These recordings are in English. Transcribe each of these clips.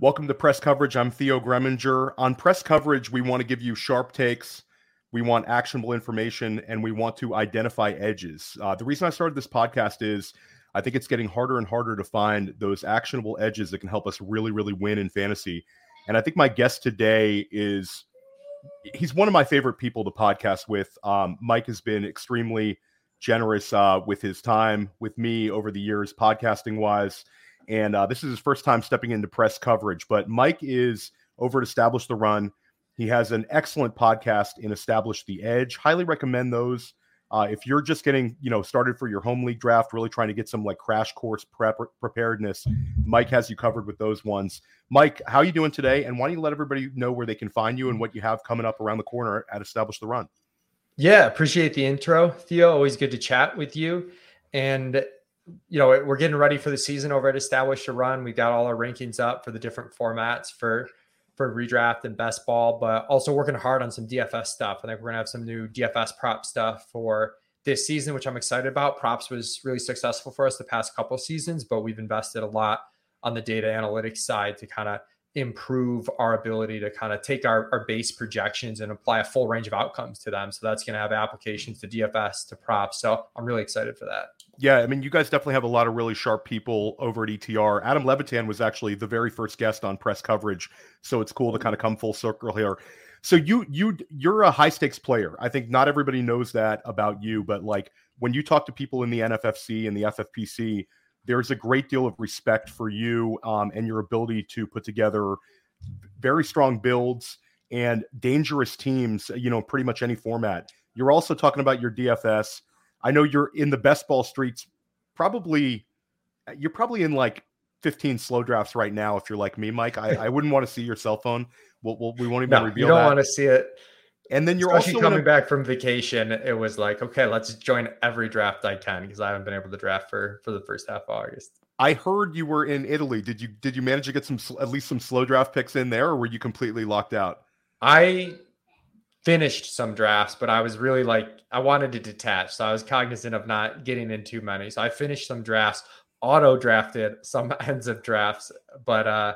Welcome to press coverage. I'm Theo Gremminger. On press coverage, we want to give you sharp takes, we want actionable information, and we want to identify edges. Uh, the reason I started this podcast is I think it's getting harder and harder to find those actionable edges that can help us really, really win in fantasy. And I think my guest today is he's one of my favorite people to podcast with. Um, Mike has been extremely generous uh, with his time with me over the years, podcasting wise and uh, this is his first time stepping into press coverage. But Mike is over at Establish the Run. He has an excellent podcast in Establish the Edge. Highly recommend those. Uh, if you're just getting, you know, started for your home league draft, really trying to get some like crash course prep preparedness, Mike has you covered with those ones. Mike, how are you doing today? And why don't you let everybody know where they can find you and what you have coming up around the corner at Establish the Run? Yeah, appreciate the intro, Theo. Always good to chat with you. And you know, we're getting ready for the season over at Establish the Run. We've got all our rankings up for the different formats for for redraft and best ball, but also working hard on some DFS stuff. I think we're gonna have some new DFS prop stuff for this season, which I'm excited about. Props was really successful for us the past couple seasons, but we've invested a lot on the data analytics side to kind of improve our ability to kind of take our, our base projections and apply a full range of outcomes to them. So that's going to have applications to DFS, to props. So I'm really excited for that. Yeah, I mean, you guys definitely have a lot of really sharp people over at ETR. Adam Levitan was actually the very first guest on press coverage, so it's cool to kind of come full circle here. So you you you're a high stakes player. I think not everybody knows that about you, but like when you talk to people in the NFFC and the FFPC, there's a great deal of respect for you um, and your ability to put together very strong builds and dangerous teams. You know, pretty much any format. You're also talking about your DFS I know you're in the best ball streets. Probably, you're probably in like 15 slow drafts right now. If you're like me, Mike, I, I wouldn't want to see your cell phone. We'll, we'll we will not even no, reveal. You don't that. want to see it. And then you're Especially also coming a, back from vacation. It was like, okay, let's join every draft I can because I haven't been able to draft for for the first half of August. I heard you were in Italy. Did you did you manage to get some at least some slow draft picks in there, or were you completely locked out? I finished some drafts, but I was really like I wanted to detach. So I was cognizant of not getting in too many. So I finished some drafts, auto drafted some ends of drafts, but uh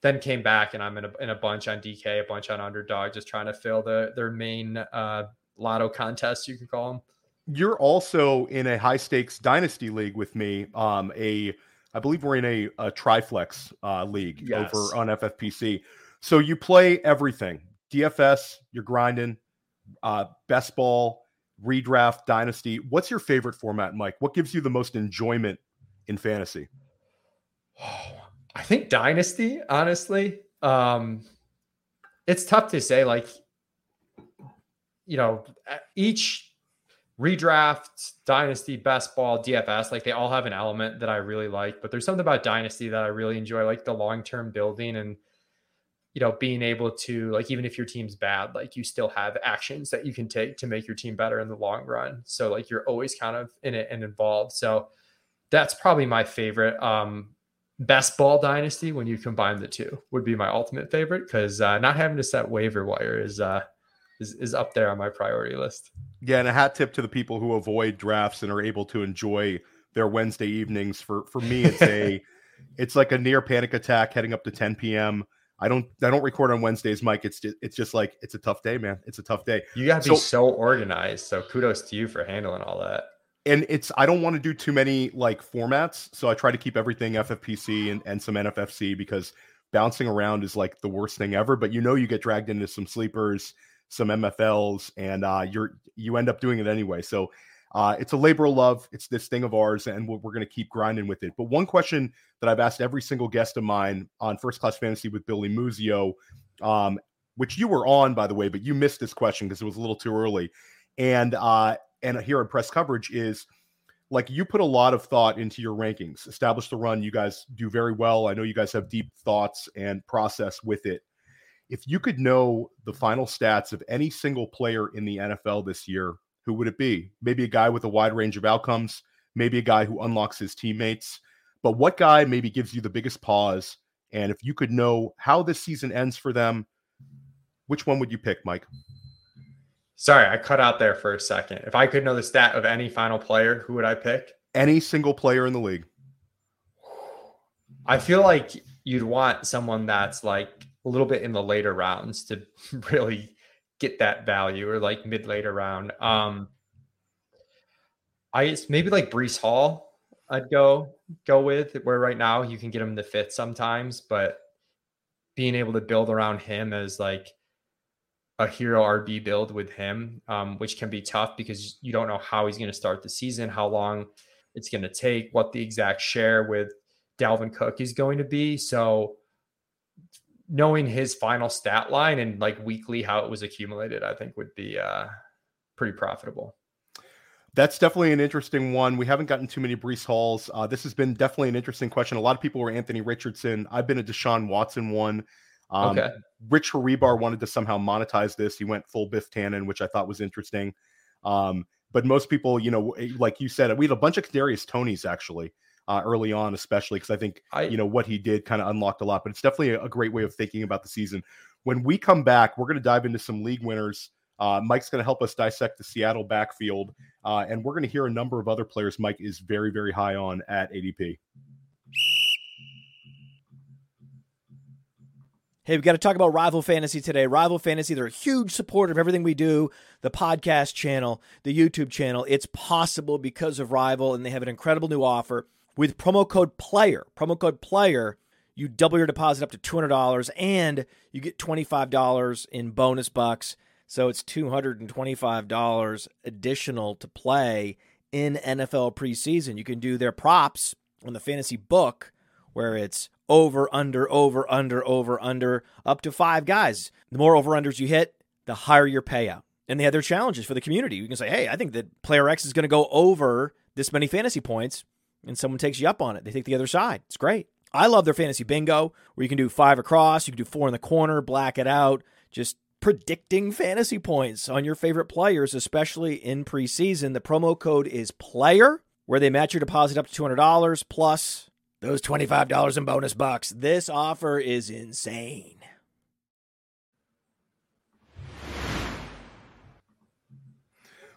then came back and I'm in a in a bunch on DK, a bunch on underdog, just trying to fill the their main uh lotto contest, you can call them. You're also in a high stakes dynasty league with me. Um a I believe we're in a, a triflex uh, league yes. over on FFPC. So you play everything DFS, you're grinding, uh, best ball, redraft, dynasty. What's your favorite format, Mike? What gives you the most enjoyment in fantasy? I think dynasty, honestly. Um, it's tough to say. Like, you know, each redraft, dynasty, best ball, DFS, like they all have an element that I really like. But there's something about dynasty that I really enjoy, like the long term building and you know, being able to like even if your team's bad, like you still have actions that you can take to make your team better in the long run. So like you're always kind of in it and involved. So that's probably my favorite. Um best ball dynasty when you combine the two would be my ultimate favorite because uh, not having to set waiver wire is uh is, is up there on my priority list. Yeah, and a hat tip to the people who avoid drafts and are able to enjoy their Wednesday evenings. For for me, it's a it's like a near panic attack heading up to 10 p.m. I don't I don't record on Wednesdays, Mike. It's just, it's just like it's a tough day, man. It's a tough day. You got to be so organized. So kudos to you for handling all that. And it's I don't want to do too many like formats, so I try to keep everything FFPC and, and some NFFC because bouncing around is like the worst thing ever. But you know you get dragged into some sleepers, some MFLs, and uh, you're you end up doing it anyway. So uh, it's a labor of love. It's this thing of ours, and we're, we're going to keep grinding with it. But one question that I've asked every single guest of mine on First Class Fantasy with Billy Muzio, um, which you were on, by the way, but you missed this question because it was a little too early. And uh, and here in press coverage is like you put a lot of thought into your rankings. Establish the run. You guys do very well. I know you guys have deep thoughts and process with it. If you could know the final stats of any single player in the NFL this year, who would it be? Maybe a guy with a wide range of outcomes, maybe a guy who unlocks his teammates. But what guy maybe gives you the biggest pause? And if you could know how this season ends for them, which one would you pick, Mike? Sorry, I cut out there for a second. If I could know the stat of any final player, who would I pick? Any single player in the league. I feel like you'd want someone that's like a little bit in the later rounds to really get that value or like mid later round. Um, I maybe like Breece Hall. I'd go go with where right now you can get him the fifth sometimes, but being able to build around him as like a hero RB build with him, um, which can be tough because you don't know how he's going to start the season, how long it's going to take, what the exact share with Dalvin Cook is going to be. So knowing his final stat line and like weekly how it was accumulated, I think would be uh, pretty profitable. That's definitely an interesting one. We haven't gotten too many Breece Halls. Uh, this has been definitely an interesting question. A lot of people were Anthony Richardson. I've been a Deshaun Watson one. Um, okay. Rich Hribar wanted to somehow monetize this. He went full Biff Tannen, which I thought was interesting. Um, but most people, you know, like you said, we had a bunch of Kadarius Tonys actually uh, early on, especially because I think I, you know what he did kind of unlocked a lot. But it's definitely a, a, great way of thinking about the season. When we come back, we're going to dive into some league winners. Uh, Mike's going to help us dissect the Seattle backfield, uh, and we're going to hear a number of other players. Mike is very, very high on at ADP. Hey, we've got to talk about Rival Fantasy today. Rival Fantasy, they're a huge supporter of everything we do the podcast channel, the YouTube channel. It's possible because of Rival, and they have an incredible new offer with promo code PLAYER. Promo code PLAYER, you double your deposit up to $200 and you get $25 in bonus bucks. So it's $225 additional to play in NFL preseason. You can do their props on the fantasy book where it's over, under, over, under, over, under, up to five guys. The more over unders you hit, the higher your payout. And they have their challenges for the community. You can say, hey, I think that player X is going to go over this many fantasy points and someone takes you up on it. They take the other side. It's great. I love their fantasy bingo where you can do five across, you can do four in the corner, black it out, just predicting fantasy points on your favorite players, especially in preseason. The promo code is PLAYER, where they match your deposit up to $200 plus those $25 in bonus bucks. This offer is insane.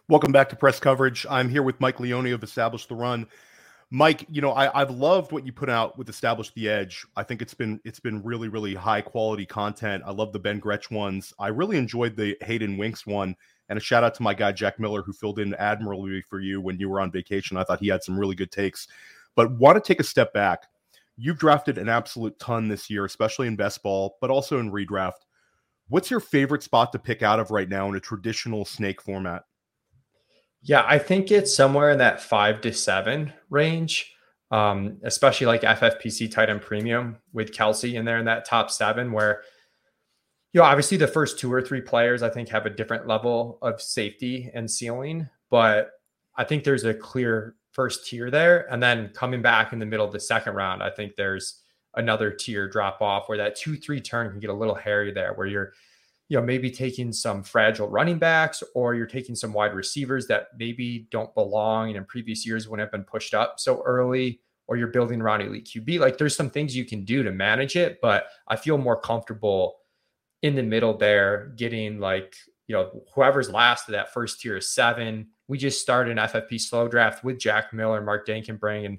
Welcome back to press coverage. I'm here with Mike Leone of Establish the Run. Mike, you know, I, I've loved what you put out with Establish the Edge. I think it's been it's been really, really high quality content. I love the Ben Gretch ones. I really enjoyed the Hayden Winks one. And a shout out to my guy Jack Miller, who filled in admirably for you when you were on vacation. I thought he had some really good takes. But want to take a step back. You've drafted an absolute ton this year, especially in best ball, but also in redraft. What's your favorite spot to pick out of right now in a traditional snake format? Yeah, I think it's somewhere in that five to seven range, um, especially like FFPC tight end premium with Kelce in there in that top seven, where, you know, obviously the first two or three players I think have a different level of safety and ceiling, but I think there's a clear first tier there. And then coming back in the middle of the second round, I think there's another tier drop off where that two, three turn can get a little hairy there, where you're you know, maybe taking some fragile running backs or you're taking some wide receivers that maybe don't belong and in previous years wouldn't have been pushed up so early, or you're building around elite QB. Like there's some things you can do to manage it, but I feel more comfortable in the middle there, getting like, you know, whoever's last of that first tier is seven. We just started an FFP slow draft with Jack Miller, Mark Dankenbring, and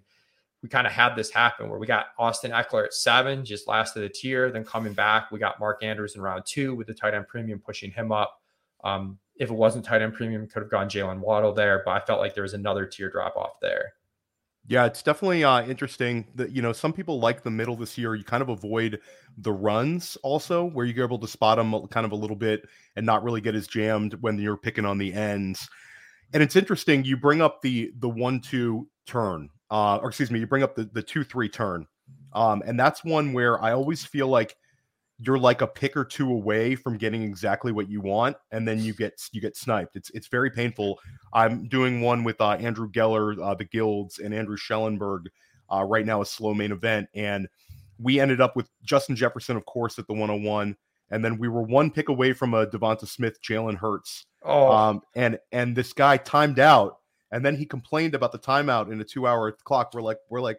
we kind of had this happen where we got Austin Ekeler at seven, just last of the tier. Then coming back, we got Mark Andrews in round two with the tight end premium pushing him up. Um, if it wasn't tight end premium, could have gone Jaylen Waddle there, but I felt like there was another tier drop off there. Yeah, it's definitely uh, interesting that you know some people like the middle this year. You kind of avoid the runs also, where you're able to spot them kind of a little bit and not really get as jammed when you're picking on the ends. And it's interesting. You bring up the the one two turn, uh, or excuse me, you bring up the the two three turn, um, and that's one where I always feel like you're like a pick or two away from getting exactly what you want, and then you get you get sniped. It's it's very painful. I'm doing one with uh, Andrew Geller, uh, the Guilds, and Andrew Schellenberg uh, right now, a slow main event, and we ended up with Justin Jefferson, of course, at the 101, and then we were one pick away from a Devonta Smith, Jalen Hurts, oh. um, and and this guy timed out, and then he complained about the timeout in a two hour clock. We're like we're like,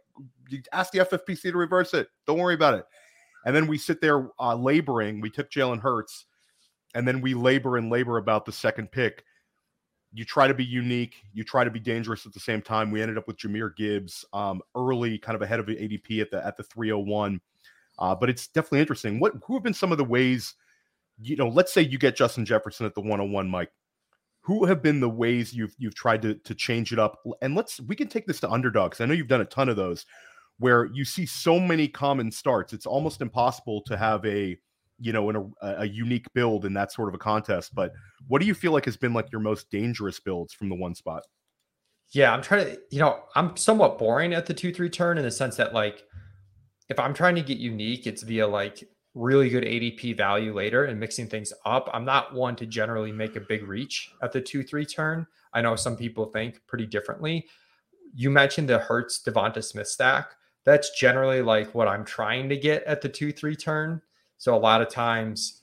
ask the FFPC to reverse it. Don't worry about it. And then we sit there uh, laboring. We took Jalen Hurts, and then we labor and labor about the second pick. You try to be unique. You try to be dangerous at the same time. We ended up with Jahmyr Gibbs um, early, kind of ahead of ADP at the at the 301. Uh, but it's definitely interesting. What who have been some of the ways, you know, let's say you get Justin Jefferson at the 101, Mike. Who have been the ways you've you've tried to to change it up? And let's we can take this to underdogs. I know you've done a ton of those where you see so many common starts. It's almost impossible to have a you know, in a, a, unique build in that sort of a contest. But what do you feel like has been like your most dangerous builds from the one spot? Yeah, I'm trying to, you know, I'm somewhat boring at the two three turn in the sense that like if I'm trying to get unique, it's via like really good ADP value later and mixing things up. I'm not one to generally make a big reach at the two three turn. I know some people think pretty differently. You mentioned the Hurts Devonta Smith stack that's generally like what I'm trying to get at the two, three turn. So a lot of times,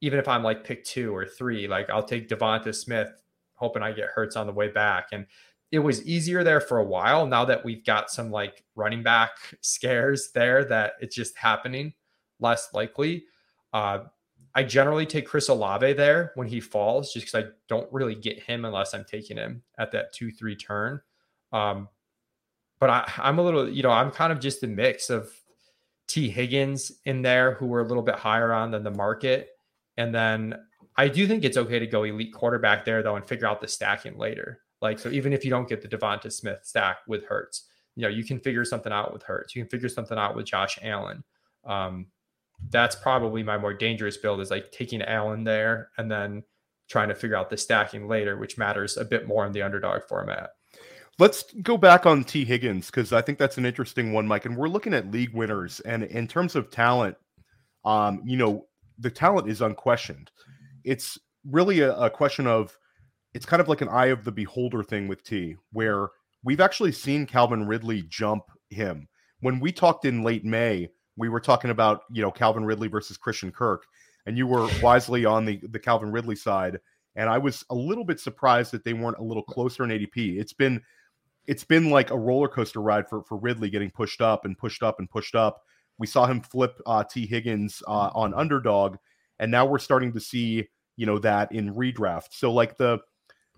even if I'm like pick two or three, like I'll take Devonta Smith, hoping I get Hurts on the way back. And it was easier there for a while. Now that we've got some like running back scares there, that it's just happening less likely. Uh, I generally take Chris Olave there when he falls, just because I don't really get him unless I'm taking him at that two three turn. Um, but I, I'm a little, you know, I'm kind of just a mix of Tee Higgins in there, who we're a little bit higher on than the market. And then I do think it's okay to go elite quarterback there, though, and figure out the stacking later. Like, so even if you don't get the Devonta Smith stack with Hurts, you know, you can figure something out with Hurts. You can figure something out with Josh Allen. Um, that's probably my more dangerous build is like taking Allen there and then trying to figure out the stacking later, which matters a bit more in the underdog format. Let's go back on Tee Higgins because I think that's an interesting one, Mike. And we're looking at league winners, and in terms of talent, um, you know, the talent is unquestioned. It's really a, a question of it's kind of like an eye of the beholder thing with T, where we've actually seen Calvin Ridley jump him. When we talked in late May, we were talking about you know Calvin Ridley versus Christian Kirk, and you were wisely on the the Calvin Ridley side, and I was a little bit surprised that they weren't a little closer in ADP. It's been it's been like a roller coaster ride for for Ridley getting pushed up and pushed up and pushed up. We saw him flip uh, Tee Higgins uh, on underdog, and now we're starting to see you know that in redraft. So like the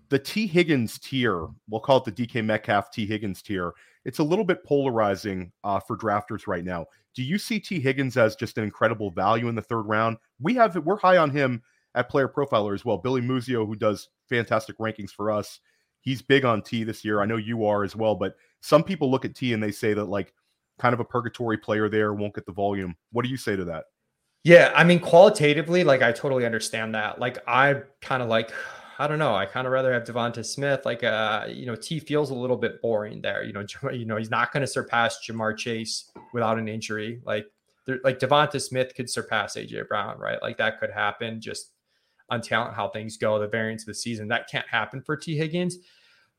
the Tee Higgins tier, we'll call it the DK Metcalf Tee Higgins tier. It's a little bit polarizing uh, for drafters right now. Do you see Tee Higgins as just an incredible value in the third round? We have we're high on him at Player Profiler as well. Billy Muzio, who does fantastic rankings for us, he's big on T this year. I know you are as well, but some people look at T and they say that like kind of a purgatory player there won't get the volume. What do you say to that? Yeah, I mean qualitatively, like I totally understand that. Like I kind of like I don't know. I kind of rather have Devonta Smith. Like, uh, you know, T feels a little bit boring there. You know, you know, he's not going to surpass Ja'Marr Chase without an injury. Like, like Devonta Smith could surpass AJ Brown, right? Like that could happen. Just on talent, how things go, the variance of the season. That can't happen for Tee Higgins.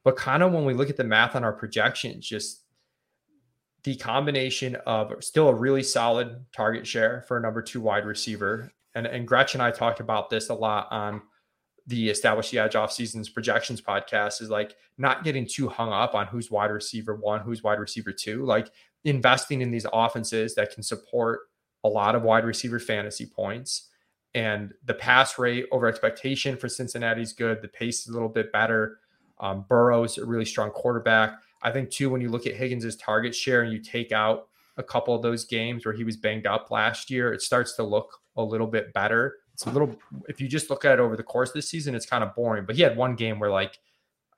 But kind of when we look at the math on our projections, just the combination of still a really solid target share for a number two wide receiver. And, and Gretchen and I talked about this a lot on the Establish the Edge off seasons projections podcast is like not getting too hung up on who's wide receiver one, who's wide receiver two, like investing in these offenses that can support a lot of wide receiver fantasy points and the pass rate over expectation for Cincinnati is good. The pace is a little bit better. Um, Burrow's a really strong quarterback. I think too, when you look at Higgins's target share and you take out a couple of those games where he was banged up last year, it starts to look a little bit better. It's a little if you just look at it over the course of the season, it's kind of boring. But he had one game where like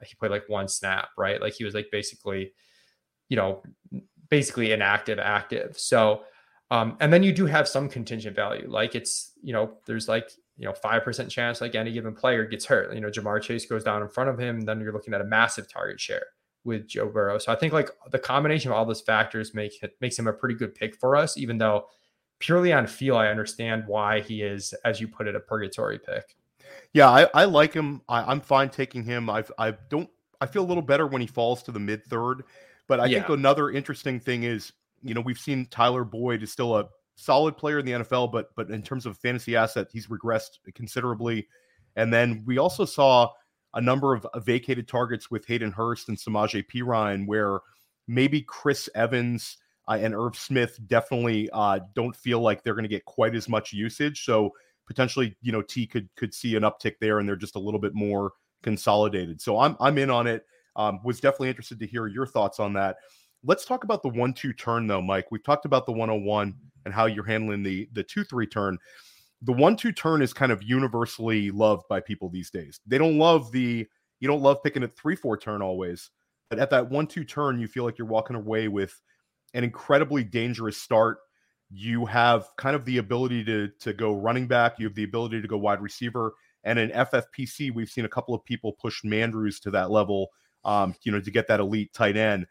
he played like one snap, right? Like he was like basically, you know, basically inactive, active. So um, and then you do have some contingent value. Like it's, you know, there's like, you know, 5% chance like any given player gets hurt. You know, Ja'Marr Chase goes down in front of him. Then you're looking at a massive target share with Joe Burrow. So I think like the combination of all those factors make makes him a pretty good pick for us, even though purely on feel, I understand why he is, as you put it, a purgatory pick. Yeah, I, I like him. I, am fine taking him. I've I don't I feel a little better when he falls to the mid third. But I yeah. think another interesting thing is you know, we've seen Tyler Boyd is still a solid player in the NFL, but but in terms of fantasy asset, he's regressed considerably. And then we also saw a number of vacated targets with Hayden Hurst and Samaje Perine, where maybe Chris Evans uh, and Irv Smith definitely uh, don't feel like they're going to get quite as much usage. So potentially, you know, T could could see an uptick there, and they're just a little bit more consolidated. So I'm I'm in on it. Um, was definitely interested to hear your thoughts on that. Let's talk about the one-two turn though, Mike. We've talked about the 101 and how you're handling the the two-three turn. The one-two turn is kind of universally loved by people these days. They don't love the you don't love picking a three-four turn always, but at that one-two turn, you feel like you're walking away with an incredibly dangerous start. You have kind of the ability to to go running back. You have the ability to go wide receiver. And in FFPC, we've seen a couple of people push Mandrews to that level, um, you know, to get that elite tight end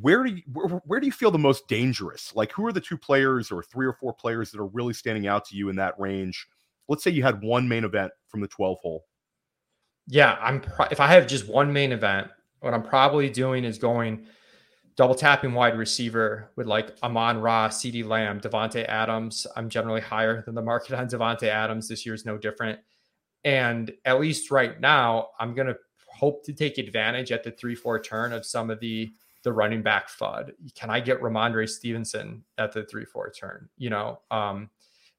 where do you where, where, do you feel the most dangerous? Like who are the two players or three or four players that are really standing out to you in that range? Let's say you had one main event from the 12 hole. Yeah, I'm pro- if I have just one main event, what I'm probably doing is going double tapping wide receiver with like Amon Ra, CeeDee Lamb, Davante Adams. I'm generally higher than the market on Davante Adams. This year is no different. And at least right now, I'm gonna hope to take advantage at the three four turn of some of the the running back FUD. Can I get Rhamondre Stevenson at the three four turn? You know, um,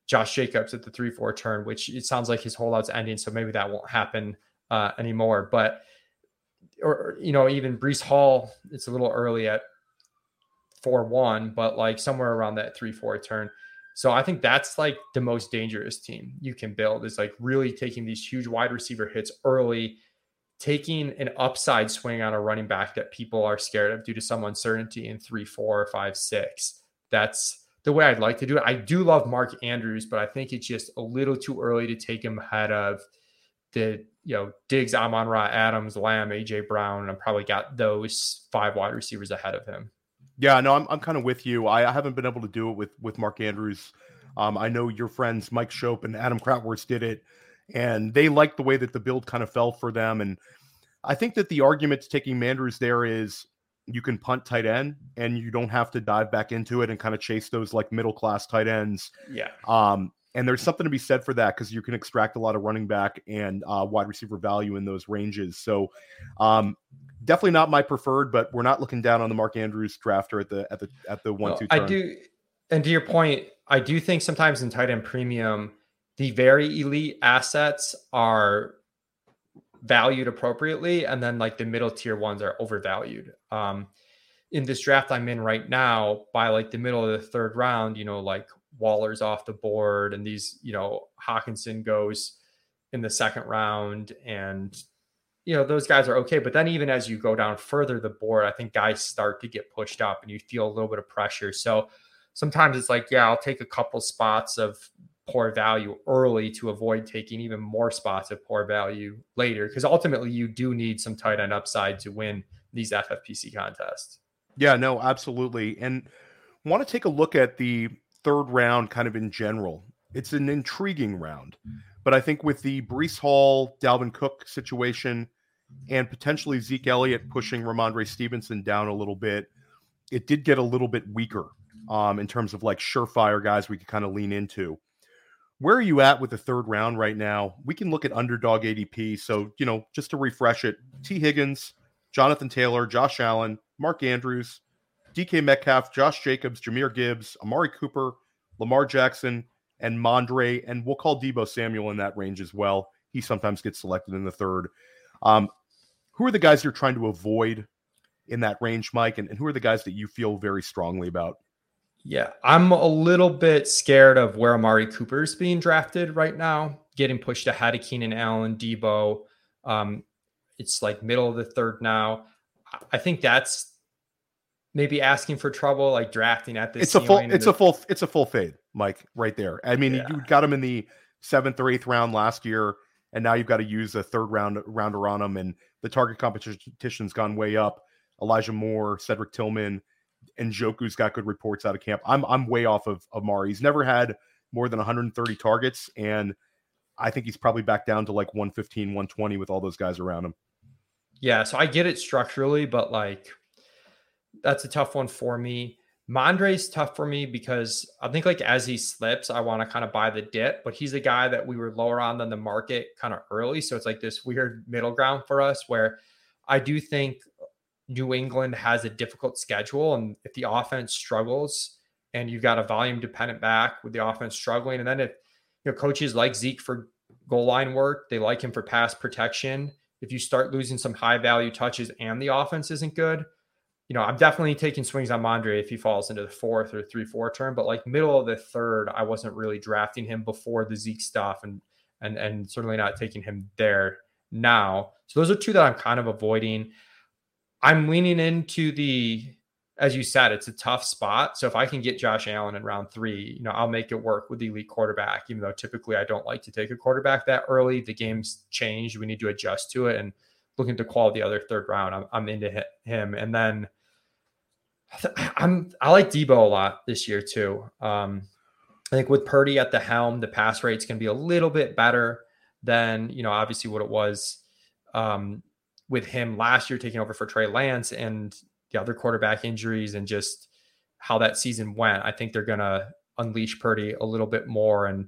Josh Jacobs at the three four turn, which it sounds like his holdout's ending, so maybe that won't happen uh, anymore. But or you know, even Breece Hall, it's a little early at four one, but like somewhere around that three four turn. So I think that's like the most dangerous team you can build is like really taking these huge wide receiver hits early taking an upside swing on a running back that people are scared of due to some uncertainty in three, four, five, six. That's the way I'd like to do it. I do love Mark Andrews, but I think it's just a little too early to take him ahead of the you know Diggs, Amon Ra, Adams, Lamb, AJ Brown, and I probably got those five wide receivers ahead of him. Yeah, no, I'm I'm kind of with you. I, I haven't been able to do it with with Mark Andrews. Um, I know your friends Mike Schopp and Adam Krautwurst did it and they liked the way that the build kind of fell for them. And I think that the argument to taking Mandrews there is you can punt tight end and you don't have to dive back into it and kind of chase those like middle class tight ends. Yeah. Um, and there's something to be said for that because you can extract a lot of running back and uh, wide receiver value in those ranges. So, um, definitely not my preferred, but we're not looking down on the Mark Andrews drafter at the at the at the one no, two. I do, and to your point, I do think sometimes in tight end premium, the very elite assets are valued appropriately and then like the middle tier ones are overvalued um in this draft i'm in right now by like the middle of the third round you know like waller's off the board and these you know hockenson goes in the second round and you know those guys are okay but then even as you go down further the board i think guys start to get pushed up and you feel a little bit of pressure so sometimes it's like yeah i'll take a couple spots of poor value early to avoid taking even more spots of poor value later. Because ultimately, you do need some tight end upside to win these FFPC contests. Yeah, no, absolutely. And want to take a look at the third round kind of in general. It's an intriguing round, but I think with the Breece Hall, Dalvin Cook situation, and potentially Zeke Elliott pushing Rhamondre Stevenson down a little bit, it did get a little bit weaker um, in terms of like surefire guys we could kind of lean into where are you at with the third round right now? We can look at underdog ADP. So, you know, just to refresh it, Tee Higgins, Jonathan Taylor, Josh Allen, Mark Andrews, DK Metcalf, Josh Jacobs, Jahmyr Gibbs, Amari Cooper, Lamar Jackson, and Mondre. And we'll call Deebo Samuel in that range as well. He sometimes gets selected in the third. Um, who are the guys you're trying to avoid in that range, Mike? And, and who are the guys that you feel very strongly about? Yeah, I'm a little bit scared of where Amari Cooper's being drafted right now, getting pushed ahead of Keenan Allen, Deebo. Um, it's like middle of the third now. I think that's maybe asking for trouble, like drafting at this. It's a full. It's the, a full. It's a full fade, Mike. Right there. I mean, yeah. you got him in the seventh or eighth round last year, and now you've got to use a third round rounder on him, and the target competition's gone way up. Elijah Moore, Cedric Tillman, and Njoku's got good reports out of camp. I'm I'm way off of Amari. He's never had more than 130 targets, and I think he's probably back down to like 115, 120 with all those guys around him. Yeah, so I get it structurally, but like that's a tough one for me. Mondre's tough for me because I think like as he slips, I want to kind of buy the dip, but he's a guy that we were lower on than the market kind of early. So it's like this weird middle ground for us where I do think New England has a difficult schedule. And if the offense struggles and you've got a volume dependent back with the offense struggling, and then if you know coaches like Zeke for goal line work, they like him for pass protection. If you start losing some high value touches and the offense isn't good, you know, I'm definitely taking swings on Mondre if he falls into the fourth or three four turn, but like middle of the third, I wasn't really drafting him before the Zeke stuff and and and certainly not taking him there now. So those are two that I'm kind of avoiding. I'm leaning into the as you said, it's a tough spot. So if I can get Josh Allen in round three, you know, I'll make it work with the elite quarterback, even though typically I don't like to take a quarterback that early. The game's changed. We need to adjust to it. And looking to call the other third round, I'm, I'm into him. And then I'm I like Deebo a lot this year too. Um, I think with Purdy at the helm, the pass rate's going to be a little bit better than you know obviously what it was um, with him last year taking over for Trey Lance and the other quarterback injuries and just how that season went. I think they're going to unleash Purdy a little bit more and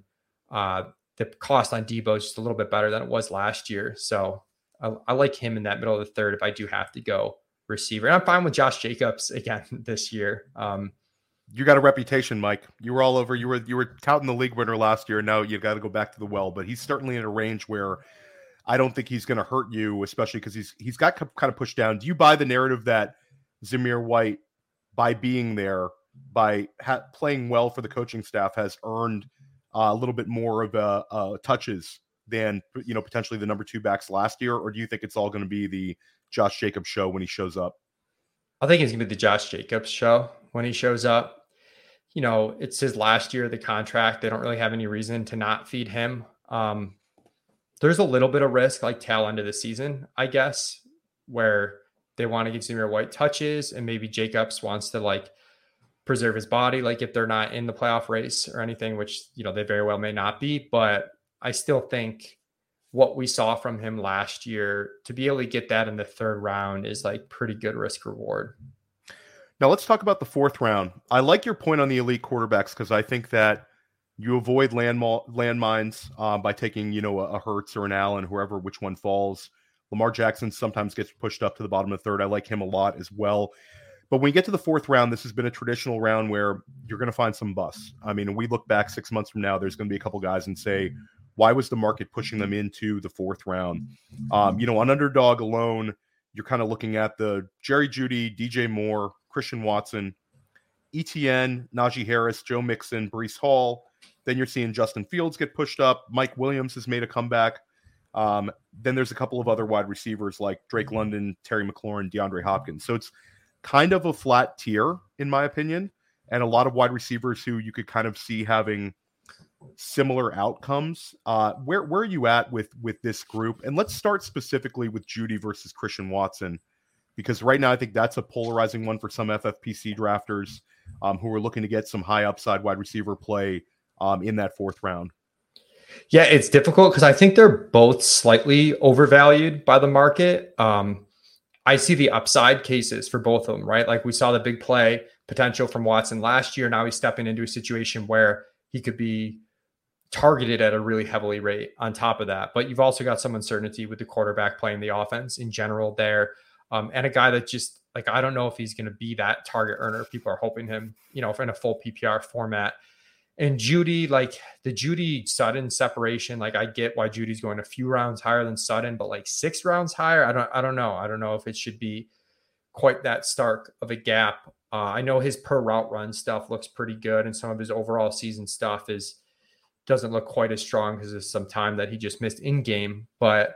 uh, the cost on Deebo is just a little bit better than it was last year. So I, I like him in that middle of the third if I do have to go receiver. And I'm fine with Josh Jacobs again this year. Um, you got a reputation, Mike. You were all over. You were you were touting the league winner last year. Now you've got to go back to the well. But he's certainly in a range where I don't think he's going to hurt you, especially because he's he's got kind of pushed down. Do you buy the narrative that Zamir White, by being there, by ha- playing well for the coaching staff, has earned uh, a little bit more of a, uh, touches than you know potentially the number two backs last year, or do you think it's all going to be the Josh Jacobs show when he shows up? I think it's going to be the Josh Jacobs show when he shows up. You know, it's his last year of the contract. They don't really have any reason to not feed him. Um, there's a little bit of risk, like tail end of the season, I guess, where they want to give Zamir White touches, and maybe Jacobs wants to like preserve his body, like if they're not in the playoff race or anything, which you know they very well may not be. But I still think what we saw from him last year to be able to get that in the third round is like pretty good risk reward. Now let's talk about the fourth round. I like your point on the elite quarterbacks because I think that you avoid land landmines uh, by taking you know a, a Hurts or an Allen, whoever which one falls. Lamar Jackson sometimes gets pushed up to the bottom of the third. I like him a lot as well. But when you get to the fourth round, this has been a traditional round where you're going to find some busts. I mean, we look back six months from now, there's going to be a couple guys and say, why was the market pushing them into the fourth round? Um, you know, on underdog alone, you're kind of looking at the Jerry Jeudy, DJ Moore, Christian Watson, ETN, Najee Harris, Joe Mixon, Breece Hall. Then you're seeing Justin Fields get pushed up. Mike Williams has made a comeback. Um, then there's a couple of other wide receivers like Drake London, Terry McLaurin, DeAndre Hopkins. So it's kind of a flat tier, in my opinion, and a lot of wide receivers who you could kind of see having similar outcomes. Uh, where where are you at with with this group? And let's start specifically with Jeudy versus Christian Watson, because right now I think that's a polarizing one for some FFPC drafters um, who are looking to get some high upside wide receiver play um, in that fourth round. Yeah, it's difficult because I think they're both slightly overvalued by the market. Um, I see the upside cases for both of them, right? Like we saw the big play potential from Watson last year. Now he's stepping into a situation where he could be targeted at a really heavily rate on top of that. But you've also got some uncertainty with the quarterback playing the offense in general there. Um, and a guy that just like I don't know if he's going to be that target earner. People are hoping him, you know, in a full PPR format. And Jeudy, like the Jeudy Sutton separation, like I get why Jeudy's going a few rounds higher than Sutton, but like six rounds higher, I don't, I don't know. I don't know if it should be quite that stark of a gap. Uh, I know his per route run stuff looks pretty good, and some of his overall season stuff is doesn't look quite as strong because of some time that he just missed in game. But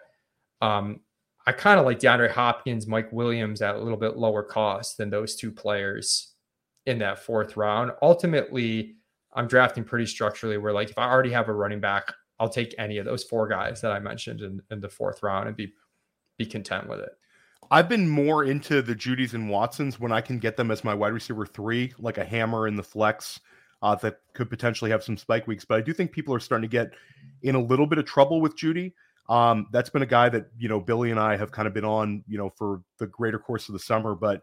um, I kind of like DeAndre Hopkins, Mike Williams at a little bit lower cost than those two players in that fourth round. Ultimately, I'm drafting pretty structurally where like if I already have a running back, I'll take any of those four guys that I mentioned in, in the fourth round and be be content with it. I've been more into the Jeudys and Watsons when I can get them as my wide receiver three, like a hammer in the flex uh, that could potentially have some spike weeks. But I do think people are starting to get in a little bit of trouble with Jeudy. Um, that's been a guy that you know Billy and I have kind of been on, you know, for the greater course of the summer. But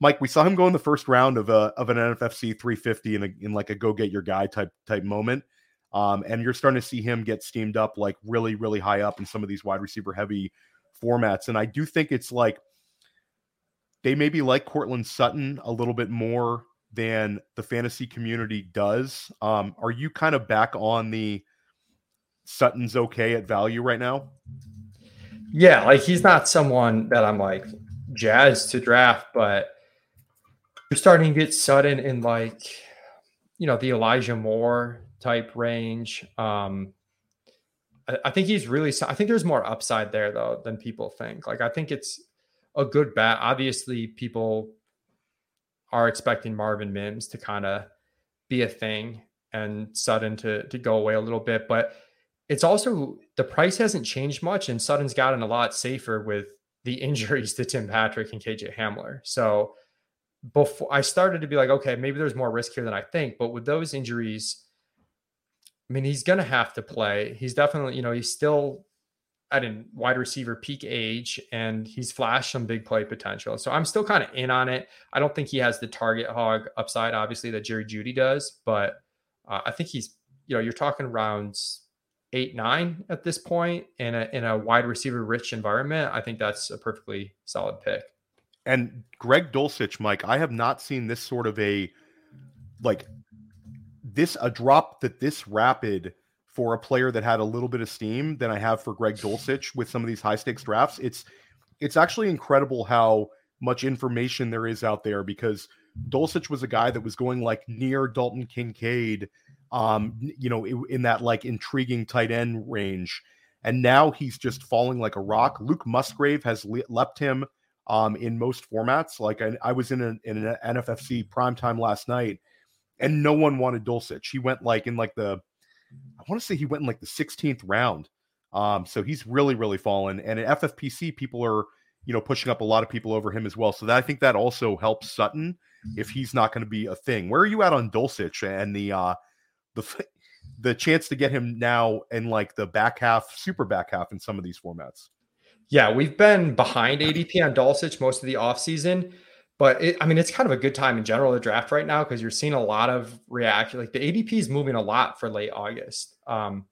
Mike, we saw him go in the first round of a of an NFFC 350 in a, in like a go get your guy type type moment. Um, and you're starting to see him get steamed up like really really high up in some of these wide receiver heavy formats. And I do think it's like they maybe like Courtland Sutton a little bit more than the fantasy community does. Um, are you kind of back on the Sutton's okay at value right now? Yeah, like he's not someone that I'm like jazzed to draft, but you're starting to get Sutton in like, you know, the Elijah Moore type range. Um, I, I think he's really, I think there's more upside there though than people think. Like, I think it's a good bet. Obviously, people are expecting Marvin Mims to kind of be a thing and Sutton to to go away a little bit, but it's also the price hasn't changed much, and Sutton's gotten a lot safer with the injuries to Tim Patrick and KJ Hamler. So before I started to be like, okay, maybe there's more risk here than I think, but with those injuries, I mean, he's gonna have to play. He's definitely, you know, he's still at a wide receiver peak age and he's flashed some big play potential. So I'm still kind of in on it. I don't think he has the target hog upside, obviously, that Jerry Jeudy does, but uh, I think he's, you know, you're talking rounds eight, nine at this point in a, in a wide receiver rich environment. I think that's a perfectly solid pick. And Greg Dulcich, Mike, I have not seen this sort of a like this a drop that this rapid for a player that had a little bit of steam than I have for Greg Dulcich with some of these high stakes drafts. It's it's actually incredible how much information there is out there because Dulcich was a guy that was going like near Dalton Kincaid, um, you know, in, that like intriguing tight end range, and now he's just falling like a rock. Luke Musgrave has le- leapt him um, in most formats. Like I, I was in, in an NFFC prime time last night, and no one wanted Dulcich. He went like in like the I want to say he went in like the 16th round. Um, so he's really, really fallen. And at FFPC, people are, you know, pushing up a lot of people over him as well. So that, I think that also helps Sutton if mm-hmm. he's not going to be a thing. Where are you at on Dulcich and the uh the the chance to get him now in like the back half, super back half in some of these formats? Yeah, we've been behind ADP on Dulcich most of the offseason. But it, I mean, it's kind of a good time in general to draft right now because you're seeing a lot of reaction. Like the ADP is moving a lot for late August. Um,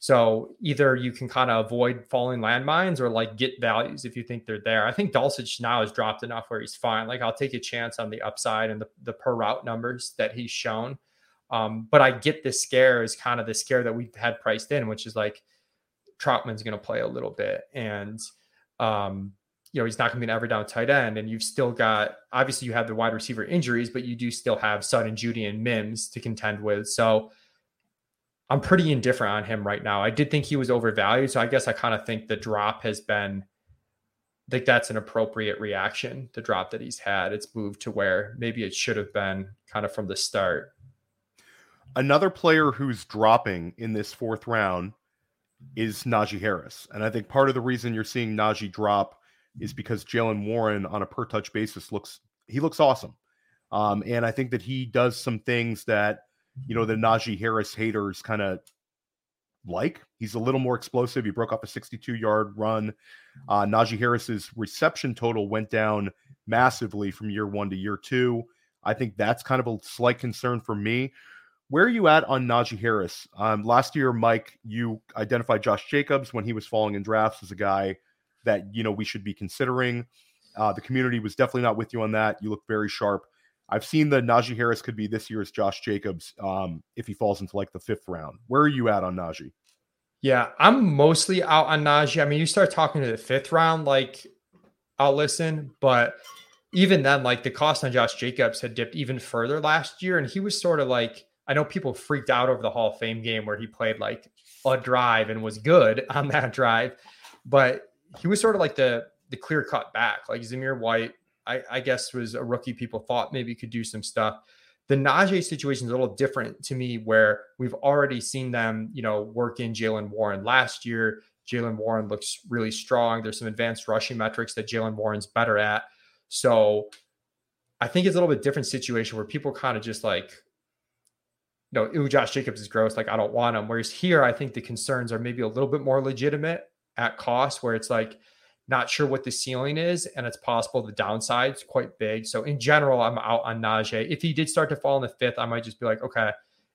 so either you can kind of avoid falling landmines or like get values if you think they're there. I think Dulcich now has dropped enough where he's fine. Like I'll take a chance on the upside and the, the per route numbers that he's shown. Um, but I get the scare is kind of the scare that we've had priced in, which is like Trautman's going to play a little bit. And um, you know, he's not going to be an every down tight end. And you've still got, obviously, you have the wide receiver injuries, but you do still have Sutton, Jeudy, and Mims to contend with. So I'm pretty indifferent on him right now. I did think he was overvalued. So I guess I kind of think the drop has been, I think that's an appropriate reaction. The drop that he's had, it's moved to where maybe it should have been kind of from the start. Another player who's dropping in this fourth round is Najee Harris. And I think part of the reason you're seeing Najee drop is because Jaylen Warren on a per touch basis looks he looks awesome. Um, and I think that he does some things that you know the Najee Harris haters kind of like. He's a little more explosive. He broke up a 62 yard run. Uh, Najee Harris's reception total went down massively from year one to year two. I think that's kind of a slight concern for me. Where are you at on Najee Harris? Um, last year, Mike, you identified Josh Jacobs when he was falling in drafts as a guy that you know we should be considering. Uh, the community was definitely not with you on that. You look very sharp. I've seen the Najee Harris could be this year's Josh Jacobs um, if he falls into like the fifth round. Where are you at on Najee? Yeah, I'm mostly out on Najee. I mean, you start talking to the fifth round, like I'll listen, but even then, like the cost on Josh Jacobs had dipped even further last year. And he was sort of like, I know people freaked out over the Hall of Fame game where he played like a drive and was good on that drive, but he was sort of like the the clear cut back. Like Zamir White, I, I guess was a rookie people thought maybe could do some stuff. The Najee situation is a little different to me, where we've already seen them, you know, work in Jaylen Warren last year. Jaylen Warren looks really strong. There's some advanced rushing metrics that Jaylen Warren's better at. So I think it's a little bit different situation where people kind of just like, you know, ooh, Josh Jacobs is gross. Like, I don't want him. Whereas here, I think the concerns are maybe a little bit more legitimate at cost, where it's like, not sure what the ceiling is, and it's possible the downside's quite big. So in general, I'm out on Najee. If he did start to fall in the fifth, I might just be like, okay,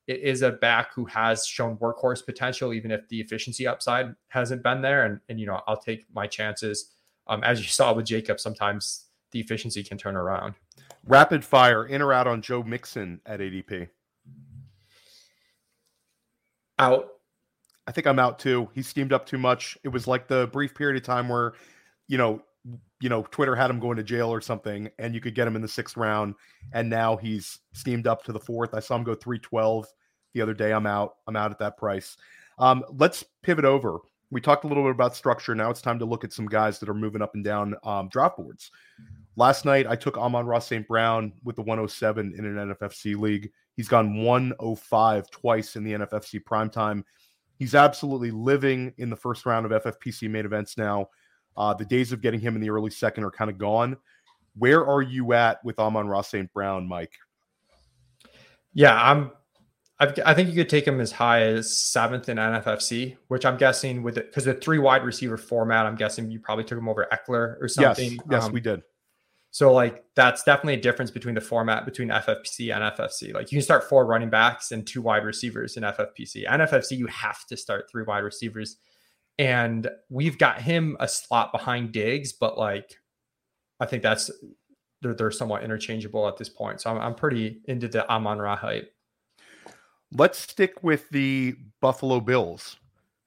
it is a back who has shown workhorse potential, even if the efficiency upside hasn't been there. And and you know, I'll take my chances. Um, as you saw with Jacob, sometimes the efficiency can turn around. Rapid fire in or out on Joe Mixon at ADP? Out. I think I'm out too. He steamed up too much. It was like the brief period of time where, you know, you know, Twitter had him going to jail or something, and you could get him in the sixth round, and now he's steamed up to the fourth. I saw him go 312 the other day. I'm out. I'm out at that price. Um, let's pivot over. We talked a little bit about structure. Now it's time to look at some guys that are moving up and down um, draft boards. Last night, I took Amon-Ra St. Brown with the 107 in an NFFC league. He's gone 105 twice in the NFFC primetime. He's absolutely living in the first round of FFPC main events now. Uh, the days of getting him in the early second are kind of gone. Where are you at with Amon-Ra St. Brown, Mike? Yeah, I'm. I've, i think you could take him as high as seventh in NFFC, which I'm guessing with it because the three wide receiver format, I'm guessing you probably took him over Ekeler or something. Yes, yes, um, we did. So like that's definitely a difference between the format between FFPC and FFC. Like you can start four running backs and two wide receivers in FFPC. And FFC, you have to start three wide receivers. And we've got him a slot behind Diggs, but like I think that's they're, they're somewhat interchangeable at this point. So I'm, I'm pretty into the Amon Ra hype. Let's stick with the Buffalo Bills.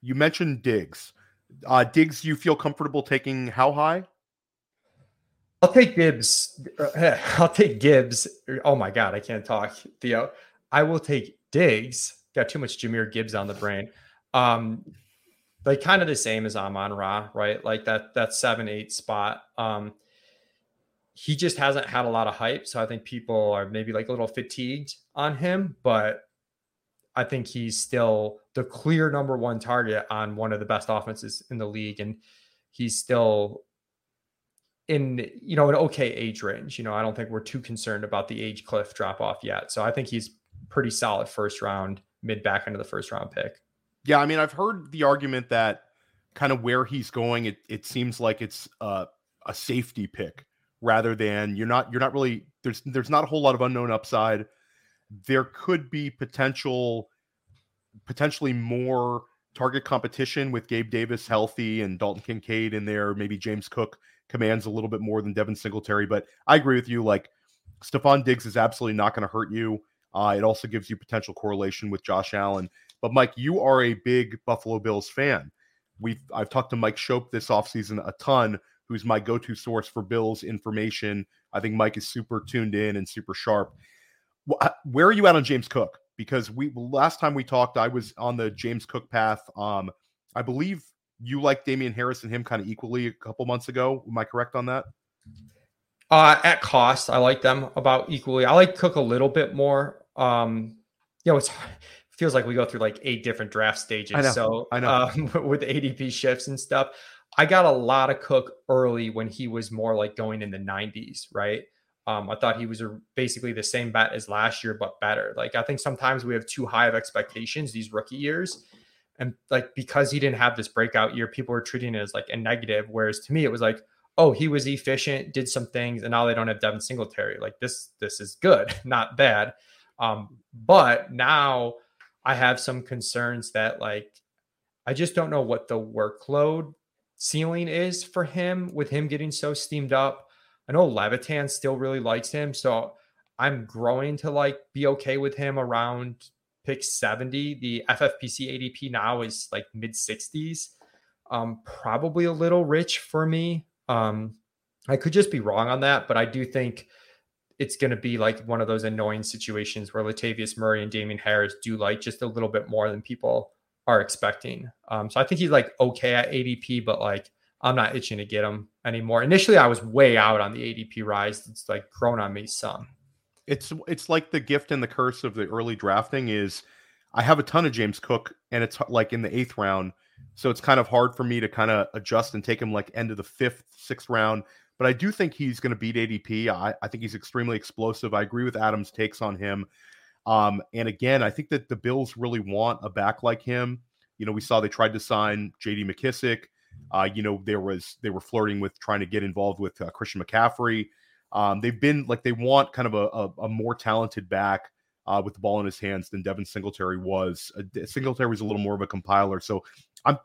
You mentioned Diggs. Uh, Diggs, you feel comfortable taking how high? I'll take Gibbs. Uh, I'll take Gibbs. Oh my God, I can't talk, Theo. I will take Diggs. Got too much Jahmyr Gibbs on the brain. Um, like kind of the same as Amon Ra, right? Like that that seven eight spot. Um, he just hasn't had a lot of hype, so I think people are maybe like a little fatigued on him. But I think he's still the clear number one target on one of the best offenses in the league, and he's still in you know an okay age range. You know, I don't think we're too concerned about the age cliff drop off yet. So I think he's pretty solid first round, mid back of the first round pick. Yeah, I mean, I've heard the argument that kind of where he's going, it it seems like it's uh, a safety pick rather than you're not you're not really there's there's not a whole lot of unknown upside. There could be potential potentially more target competition with Gabe Davis healthy and Dalton Kincaid in there, maybe James Cook commands a little bit more than Devin Singletary. But I agree with you. Like Stefon Diggs is absolutely not going to hurt you. Uh, it also gives you potential correlation with Josh Allen. But Mike, you are a big Buffalo Bills fan. We've I've talked to Mike Schopp this offseason a ton, who's my go-to source for Bills information. I think Mike is super tuned in and super sharp. Where are you at on James Cook? Because we last time we talked, I was on the James Cook path. Um, I believe you like Damien Harris and him kind of equally a couple months ago. Am I correct on that? Uh, at cost, I like them about equally. I like Cook a little bit more. Um, you know, it's it feels like we go through like eight different draft stages. I know, so I know um, with ADP shifts and stuff. I got a lot of Cook early when he was more like going in the 90s, right? Um, I thought he was a, basically the same bat as last year, but better. Like I think sometimes we have too high of expectations these rookie years, and like because he didn't have this breakout year, people were treating it as like a negative. Whereas to me, it was like, oh, he was efficient, did some things, and now they don't have Devin Singletary. Like this, this is good, not bad. Um, but now I have some concerns that like I just don't know what the workload ceiling is for him with him getting so steamed up. I know Levitan still really likes him, so I'm growing to like be okay with him around pick 70. The FFPC ADP now is like mid 60s. Um, probably a little rich for me. Um, I could just be wrong on that, but I do think it's going to be like one of those annoying situations where Latavius Murray and Damien Harris do like just a little bit more than people are expecting. Um, so I think he's like okay at ADP, but like I'm not itching to get him anymore. Initially, I was way out on the ADP rise. It's like grown on me some. It's it's like the gift and the curse of the early drafting is I have a ton of James Cook and it's like in the eighth round. So it's kind of hard for me to kind of adjust and take him like end of the fifth, sixth round. But I do think he's going to beat ADP. I, I think he's extremely explosive. I agree with Adam's takes on him. Um, and again, I think that the Bills really want a back like him. You know, we saw they tried to sign J.D. McKissic. Uh, you know, there was they were flirting with trying to get involved with uh, Christian McCaffrey. Um, they've been like they want kind of a, a, a more talented back uh, with the ball in his hands than Devin Singletary was. Uh, Singletary was a little more of a compiler, so I'm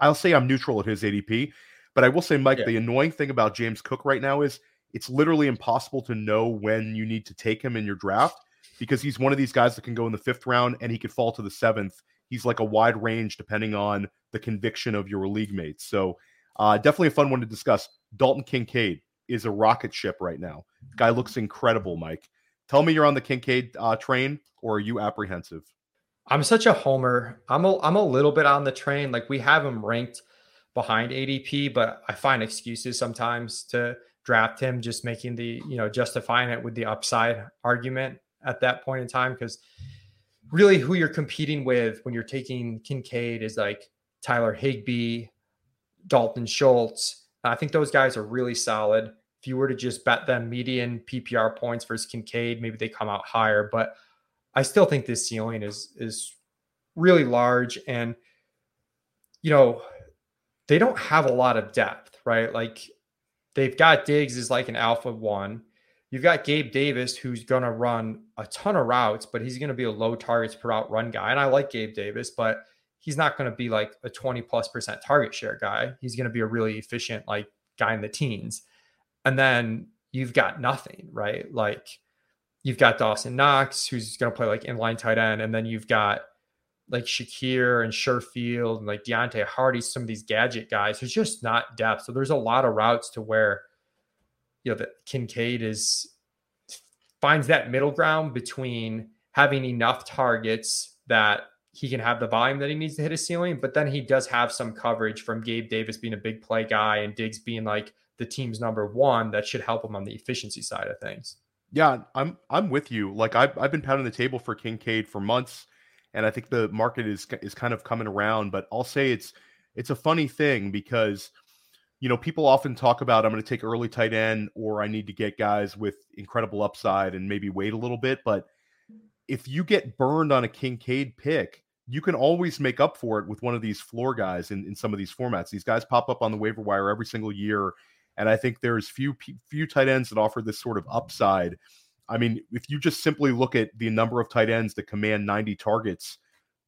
I'll say I'm neutral at his ADP. But I will say, Mike, yeah. the annoying thing about James Cook right now is it's literally impossible to know when you need to take him in your draft because he's one of these guys that can go in the fifth round and he could fall to the seventh. He's like a wide range depending on the conviction of your league mates. So uh, definitely a fun one to discuss. Dalton Kincaid is a rocket ship right now. Guy looks incredible, Mike. Tell me you're on the Kincaid uh, train or are you apprehensive? I'm such a homer. I'm a I'm a little bit on the train. Like we have him ranked behind ADP, but I find excuses sometimes to draft him, just making the, you know, justifying it with the upside argument at that point in time. Because really who you're competing with when you're taking Kincaid is like Tyler Higbee, Dalton Schultz. I think those guys are really solid. If you were to just bet them median PPR points versus Kincaid, maybe they come out higher. But I still think this ceiling is is really large. And you know, they don't have a lot of depth, right? Like they've got Diggs is like an alpha one. You've got Gabe Davis, who's going to run a ton of routes, but he's going to be a low targets per route run guy. And I like Gabe Davis, but he's not going to be like a 20 plus percent target share guy. He's going to be a really efficient, like guy in the teens. And then you've got nothing, right? Like you've got Dawson Knox, who's going to play like inline tight end. And then you've got like Shakir and Sherfield and like Deonte Harty, some of these gadget guys, there's just not depth. So there's a lot of routes to where, you know, that Kincaid is finds that middle ground between having enough targets that he can have the volume that he needs to hit a ceiling, but then he does have some coverage from Gabe Davis being a big play guy and Diggs being like the team's number one that should help him on the efficiency side of things. Yeah, I'm I'm with you. Like I've I've been pounding the table for Kincaid for months and I think the market is is kind of coming around. But I'll say it's it's a funny thing because you know people often talk about I'm going to take early tight end or I need to get guys with incredible upside and maybe wait a little bit. But if you get burned on a Kincaid pick, you can always make up for it with one of these floor guys in, in some of these formats. These guys pop up on the waiver wire every single year. And I think there's few few tight ends that offer this sort of upside I mean, if you just simply look at the number of tight ends that command 90 targets,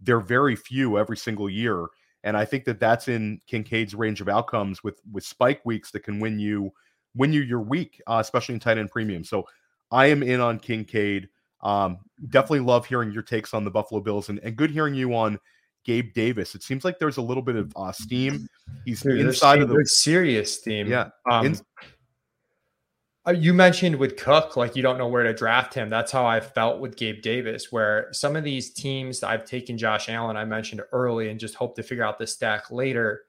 they're very few every single year. And I think that that's in Kincaid's range of outcomes with with spike weeks that can win you win you your week, uh, especially in tight end premium. So I am in on Kincaid. Um, definitely love hearing your takes on the Buffalo Bills and, and good hearing you on Gabe Davis. It seems like there's a little bit of uh, steam. He's Dude, inside of the serious steam. Yeah. Um, in, uh, you mentioned with Cook, like you don't know where to draft him. That's how I felt with Gabe Davis, where some of these teams I've taken Josh Allen, I mentioned early, and just hope to figure out the stack later.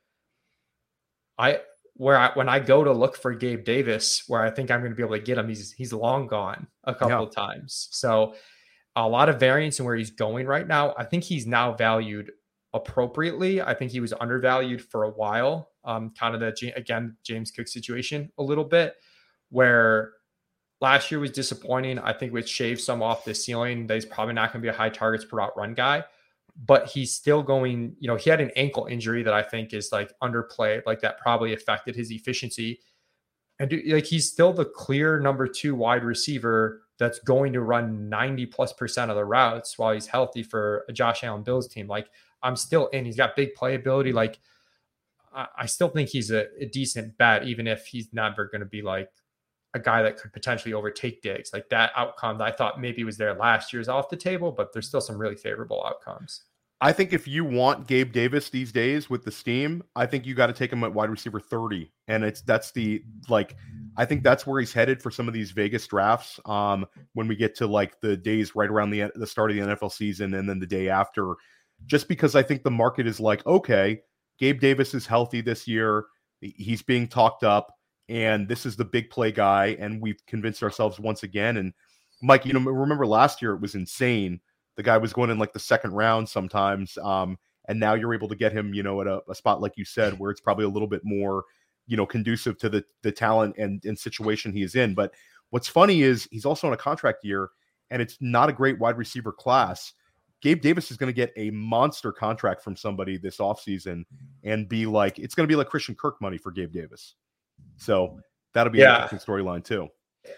I where I, when I go to look for Gabe Davis, where I think I'm going to be able to get him, he's he's long gone a couple yeah. of times. So a lot of variance in where he's going right now. I think he's now valued appropriately. I think he was undervalued for a while. Um, kind of the again James Cook situation a little bit where last year was disappointing. I think we shaved some off the ceiling. That he's probably not going to be a high targets per route run guy, but he's still going. You know, he had an ankle injury that I think is like underplayed, like that probably affected his efficiency. And like he's still the clear number two wide receiver that's going to run 90 plus percent of the routes while he's healthy for a Josh Allen Bills team. Like I'm still in. He's got big playability. Like I, I still think he's a, a decent bet, even if he's never going to be like a guy that could potentially overtake Diggs. Like that outcome that I thought maybe was there last year is off the table, but there's still some really favorable outcomes. I think if you want Gabe Davis these days with the steam, I think you got to take him at wide receiver 30. And it's that's the like I think that's where he's headed for some of these Vegas drafts. Um, when we get to like the days right around the the start of the NFL season and then the day after, just because I think the market is like, okay, Gabe Davis is healthy this year. He's being talked up, and this is the big play guy. And we've convinced ourselves once again. And Mike, you know, remember last year it was insane the guy was going in like the second round sometimes. Um, and now you're able to get him, you know, at a, a, spot like you said, where it's probably a little bit more, you know, conducive to the the talent and, and situation he is in. But what's funny is he's also on a contract year, and it's not a great wide receiver class. Gabe Davis is going to get a monster contract from somebody this offseason and be like, it's going to be like Christian Kirk money for Gabe Davis. So that'll be yeah. an interesting storyline too.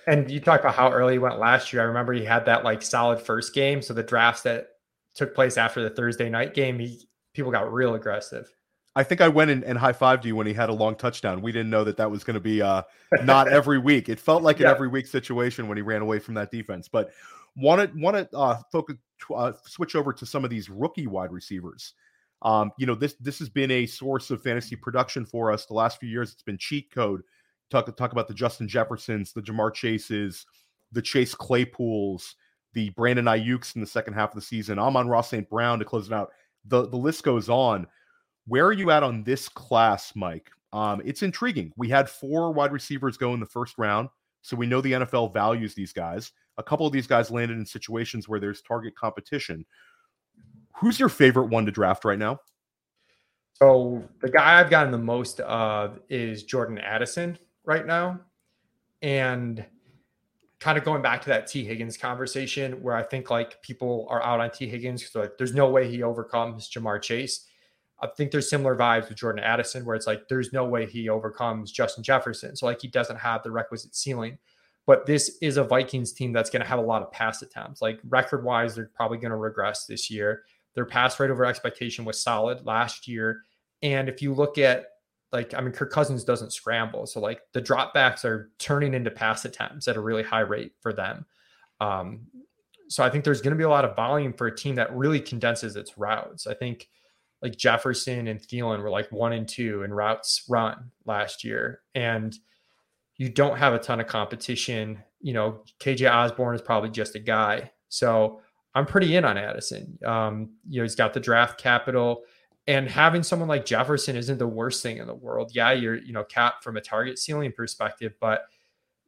And you talk about how early he went last year. I remember he had that like solid first game. So the drafts that took place after the Thursday night game, he people got real aggressive. I think I went and, and high fived you when he had a long touchdown. We didn't know that that was going to be uh, not every week. It felt like yeah. an every week situation when he ran away from that defense. But want to want to uh, focus uh, switch over to some of these rookie wide receivers. Um, you know this this has been a source of fantasy production for us the last few years. It's been cheat code talk talk about the Justin Jeffersons, the Ja'Marr Chases, the Chase Claypools, the Brandon Aiyuk's in the second half of the season, Amon-Ra St. Brown to close it out. The the list goes on. Where are you at on this class, Mike? Um, it's intriguing. We had four wide receivers go in the first round, so we know the NFL values these guys. A couple of these guys landed in situations where there's target competition. Who's your favorite one to draft right now? So the guy I've gotten the most of is Jordan Addison right now. And kind of going back to that Tee Higgins conversation where I think like people are out on Tee Higgins because like there's no way he overcomes Ja'Marr Chase. I think there's similar vibes with Jordan Addison where it's like there's no way he overcomes Justin Jefferson. So like he doesn't have the requisite ceiling. But this is a Vikings team that's going to have a lot of pass attempts. Like record wise, they're probably going to regress this year. Their pass rate over expectation was solid last year. And if you look at like I mean Kirk Cousins doesn't scramble, so like the dropbacks are turning into pass attempts at a really high rate for them. Um, so I think there's going to be a lot of volume for a team that really condenses its routes. I think like Jefferson and Thielen were like one and two in routes run last year, and you don't have a ton of competition. You know, KJ Osborn is probably just a guy, so I'm pretty in on Addison. Um, you know, he's got the draft capital and having someone like Jefferson isn't the worst thing in the world. Yeah, you're, you know, capped from a target ceiling perspective, but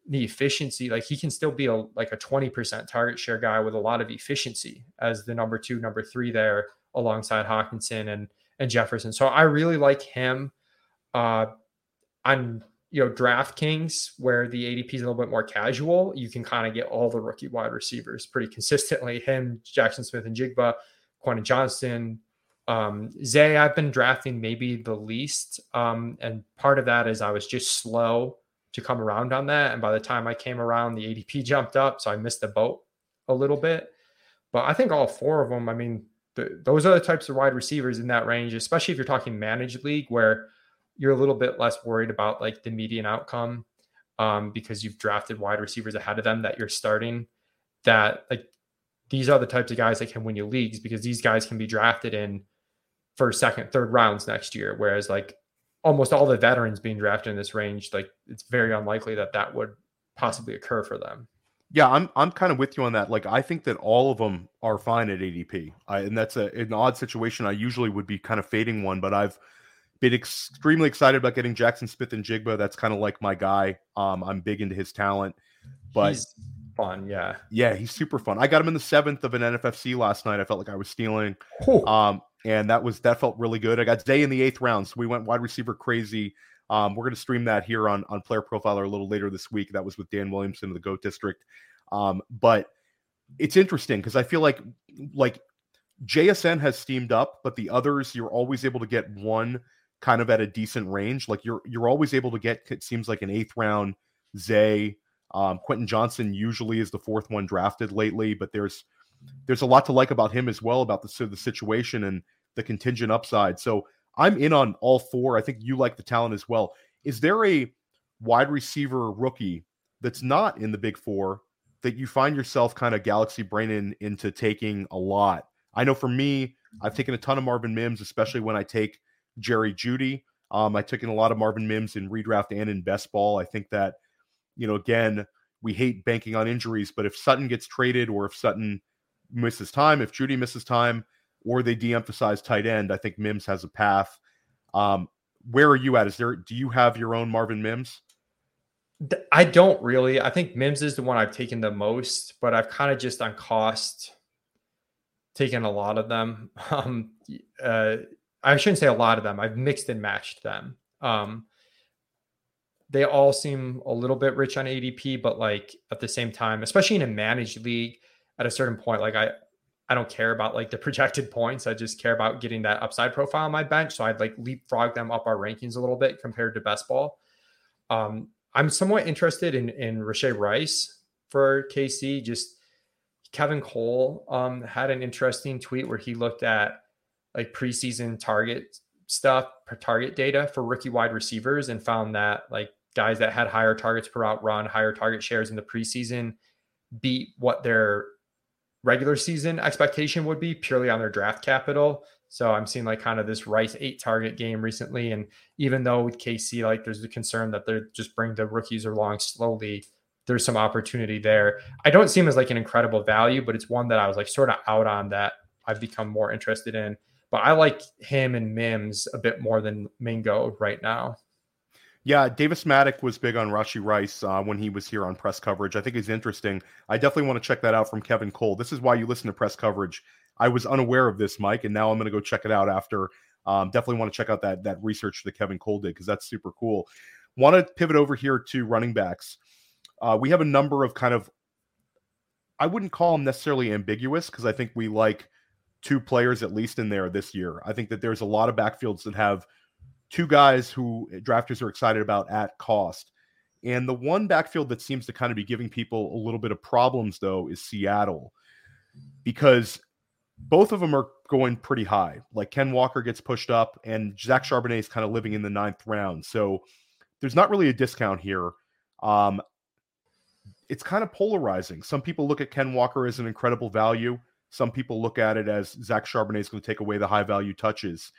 the efficiency, like he can still be a like a 20% target share guy with a lot of efficiency as the number two, number three there alongside Hockenson and and Jefferson. So I really like him. Uh on you know DraftKings, where the ADP is a little bit more casual, you can kind of get all the rookie wide receivers pretty consistently. Him, Jackson Smith-Njigba, Quentin Johnston, um, Zay, I've been drafting maybe the least. Um, and part of that is I was just slow to come around on that. And by the time I came around, the ADP jumped up. So I missed the boat a little bit. But I think all four of them, I mean, the, those are the types of wide receivers in that range, especially if you're talking managed league where you're a little bit less worried about like the median outcome um, because you've drafted wide receivers ahead of them that you're starting. That like these are the types of guys that can win you leagues because these guys can be drafted in first, second, third rounds next year. Whereas like almost all the veterans being drafted in this range, like it's very unlikely that that would possibly occur for them. Yeah, I'm I'm kind of with you on that. Like I think that all of them are fine at ADP, I, and that's a, an odd situation. I usually would be kind of fading one, but I've been extremely excited about getting Jackson Smith-Njigba. That's kind of like my guy. Um, I'm big into his talent, but he's fun. Yeah, yeah, he's super fun. I got him in the seventh of an NFFC last night. I felt like I was stealing. Um, and that was that felt really good. I got Zay in the eighth round, so we went wide receiver crazy. Um, we're going to stream that here on on Player Profiler a little later this week. That was with Dan Williamson of the Goat District. Um, but it's interesting because I feel like like JSN has steamed up, but the others you're always able to get one kind of at a decent range. Like you're you're always able to get it seems like an eighth round Zay. Um, Quentin Johnston usually is the fourth one drafted lately, but there's there's a lot to like about him as well about the the situation and the contingent upside. So I'm in on all four. I think you like the talent as well. Is there a wide receiver rookie that's not in the big four that you find yourself kind of galaxy braining into taking a lot? I know for me, I've taken a ton of Marvin Mims, especially when I take Jerry Jeudy. Um, I took in a lot of Marvin Mims in redraft and in best ball. I think that, you know, again, we hate banking on injuries, but if Sutton gets traded or if Sutton misses time, if Jeudy misses time, or they de-emphasize tight end, I think Mims has a path. Um, where are you at? Is there do you have your own Marvin Mims? I don't really. I think Mims is the one I've taken the most, but I've kind of just on cost taken a lot of them. Um, uh, I shouldn't say a lot of them. I've mixed and matched them. Um, they all seem a little bit rich on ADP, but like at the same time, especially in a managed league, at a certain point, like I, I don't care about like the projected points. I just care about getting that upside profile on my bench. So I'd like leapfrog them up our rankings a little bit compared to best ball. Um, I'm somewhat interested in in Rashee Rice for KC. Just Kevin Cole um, had an interesting tweet where he looked at like preseason target stuff, target data for rookie wide receivers, and found that like guys that had higher targets per out run, higher target shares in the preseason beat what their regular season expectation would be purely on their draft capital. So I'm seeing like kind of this Rice eight target game recently. And even though with KC, like there's the concern that they're just bring the rookies along slowly, there's some opportunity there. I don't see him as like an incredible value, but it's one that I was like sort of out on that I've become more interested in. But I like him and Mims a bit more than Mingo right now. Yeah, Davis Mattek was big on Rashee Rice uh, when he was here on press coverage. I think he's interesting. I definitely want to check that out from Kevin Cole. This is why you listen to press coverage. I was unaware of this, Mike, and now I'm going to go check it out after. Um, definitely want to check out that that research that Kevin Cole did because that's super cool. Want to pivot over here to running backs. Uh, we have a number of kind of, I wouldn't call them necessarily ambiguous because I think we like two players at least in there this year. I think that there's a lot of backfields that have two guys who drafters are excited about at cost. And the one backfield that seems to kind of be giving people a little bit of problems, though, is Seattle, because both of them are going pretty high. Like Ken Walker gets pushed up, and Zach Charbonnet is kind of living in the ninth round. So there's not really a discount here. Um, it's kind of polarizing. Some people look at Ken Walker as an incredible value. Some people look at it as Zach Charbonnet is going to take away the high value touches.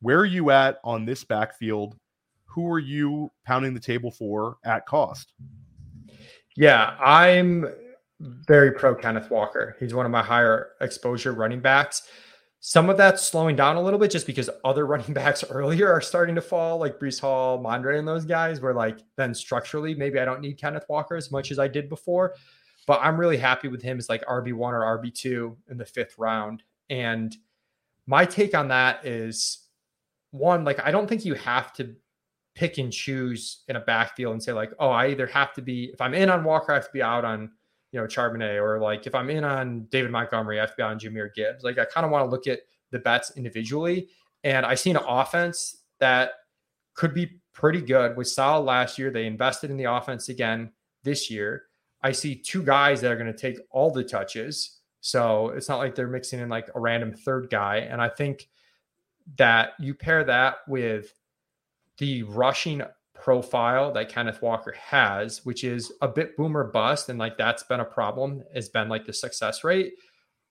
Where are you at on this backfield? Who are you pounding the table for at cost? Yeah, I'm very pro Kenneth Walker. He's one of my higher exposure running backs. Some of that's slowing down a little bit just because other running backs earlier are starting to fall, like Breece Hall, Mondre, and those guys, where like then structurally, maybe I don't need Kenneth Walker as much as I did before. But I'm really happy with him as like RB1 or RB2 in the fifth round. And my take on that is one, like I don't think you have to pick and choose in a backfield and say, like, oh, I either have to be if I'm in on Walker, I have to be out on you know Charbonnet, or like if I'm in on David Montgomery, I have to be on Jahmyr Gibbs. Like I kind of want to look at the bets individually. And I see an offense that could be pretty good. With solid last year, they invested in the offense again this year. I see two guys that are going to take all the touches. So it's not like they're mixing in like a random third guy. And I think that you pair that with the rushing profile that Kenneth Walker has, which is a bit boomer bust. And like that's been a problem, has been like the success rate.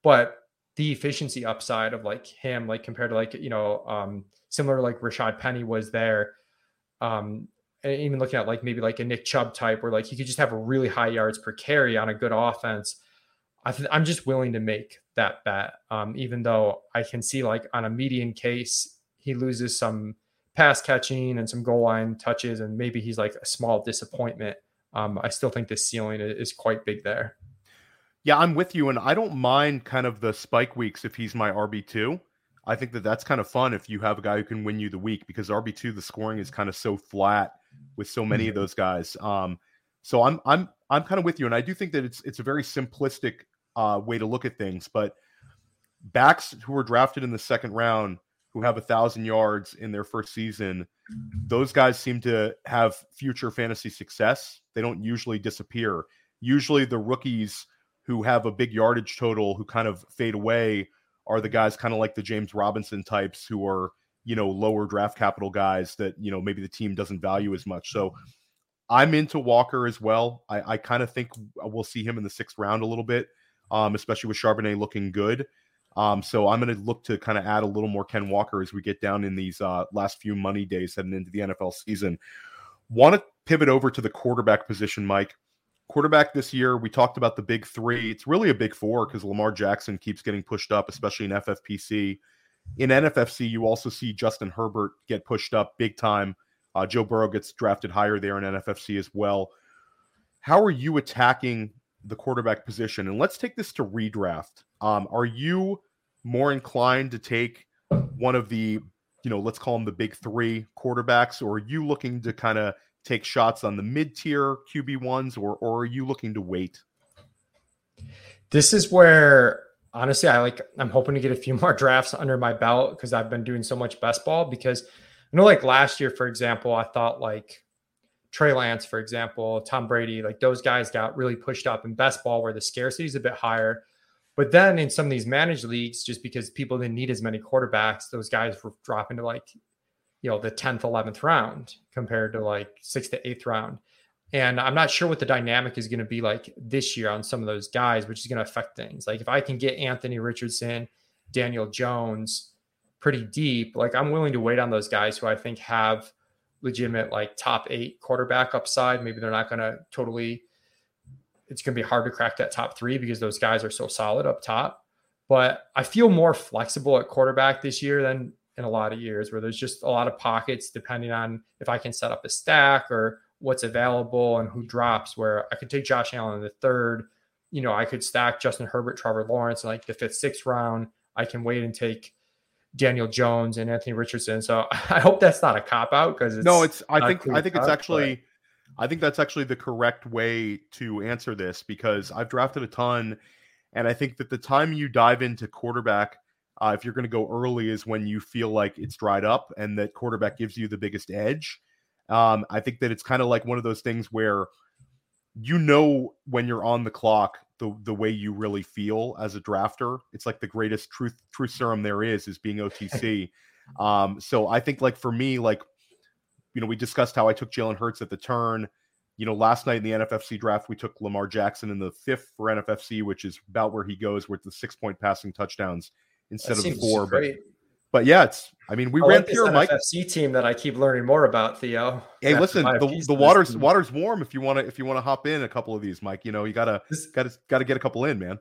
But the efficiency upside of like him, like compared to like, you know, um, similar to like Rashaad Penny was there. Um, even looking at like maybe like a Nick Chubb type where like he could just have a really high yards per carry on a good offense. I th- I'm just willing to make that bet. Um, even though I can see like on a median case, he loses some pass catching and some goal line touches, and maybe he's like a small disappointment. Um, I still think the ceiling is quite big there. Yeah, I'm with you, and I don't mind kind of the spike weeks if he's my RB two. I think that that's kind of fun if you have a guy who can win you the week because RB two the scoring is kind of so flat with so many of mm-hmm. those guys. Um, so I'm I'm I'm kind of with you, and I do think that it's it's a very simplistic uh, way to look at things. But backs who were drafted in the second round who have a thousand yards in their first season, those guys seem to have future fantasy success. They don't usually disappear. Usually, the rookies who have a big yardage total who kind of fade away are the guys kind of like the James Robinson types who are you know lower draft capital guys that you know maybe the team doesn't value as much. So I'm into Walker as well. I, I kind of think we'll see him in the sixth round a little bit um, especially with Charbonnet looking good. Um, so I'm going to look to kind of add a little more Ken Walker as we get down in these uh, last few money days heading into the NFL season. Want to pivot over to the quarterback position, Mike. Quarterback this year, we talked about the big three. It's really a big four because Lamar Jackson keeps getting pushed up, especially in FFPC. In NFFC, you also see Justin Herbert get pushed up big time. Uh, Joe Burrow gets drafted higher there in NFFC as well. How are you attacking the quarterback position? And let's take this to redraft. Um, are you more inclined to take one of the, you know, let's call them the big three quarterbacks, or are you looking to kind of take shots on the mid tier QB ones, or or are you looking to wait? This is where honestly I like I'm hoping to get a few more drafts under my belt because I've been doing so much best ball because I know like last year, for example, I thought like Trey Lance, for example, Tom Brady, like those guys got really pushed up in best ball where the scarcity is a bit higher. But then in some of these managed leagues, just because people didn't need as many quarterbacks, those guys were dropping to like you know the 10th 11th round compared to like sixth to eighth round and i'm not sure what the dynamic is going to be like this year on some of those guys which is going to affect things. Like if i can get anthony richardson daniel jones pretty deep like i'm willing to wait on those guys who i think have legitimate like top eight quarterback upside. Maybe they're not going to totally it's going to be hard to crack that top three because those guys are so solid up top. But i feel more flexible at quarterback this year than in a lot of years where there's just a lot of pockets depending on if I can set up a stack or what's available and who drops. Where I could take Josh Allen in the third, you know, I could stack Justin Herbert, Trevor Lawrence like the fifth, sixth round. I can wait and take Daniel Jones and Anthony Richardson. So I hope that's not a cop out because no, it's I think I think it's actually. But... I think that's actually the correct way to answer this because I've drafted a ton. And I think that the time you dive into quarterback, uh, if you're going to go early, is when you feel like it's dried up and that quarterback gives you the biggest edge. Um, I think that it's kind of like one of those things where you know when you're on the clock the the way you really feel as a drafter. It's like the greatest truth truth serum there is is being OTC. um, so I think like for me, like you know, we discussed how I took Jalen Hurts at the turn. You know, last night in the NFFC draft, we took Lamar Jackson in the fifth for NFFC, which is about where he goes with the six point passing touchdowns instead of four. But, but yeah, it's. I mean, we I ran like pure Mike FC team that I keep learning more about. Theo. Hey, listen, the, the water's water's warm if you want to if you want to hop in a couple of these, Mike. You know, you gotta gotta gotta get a couple in, man.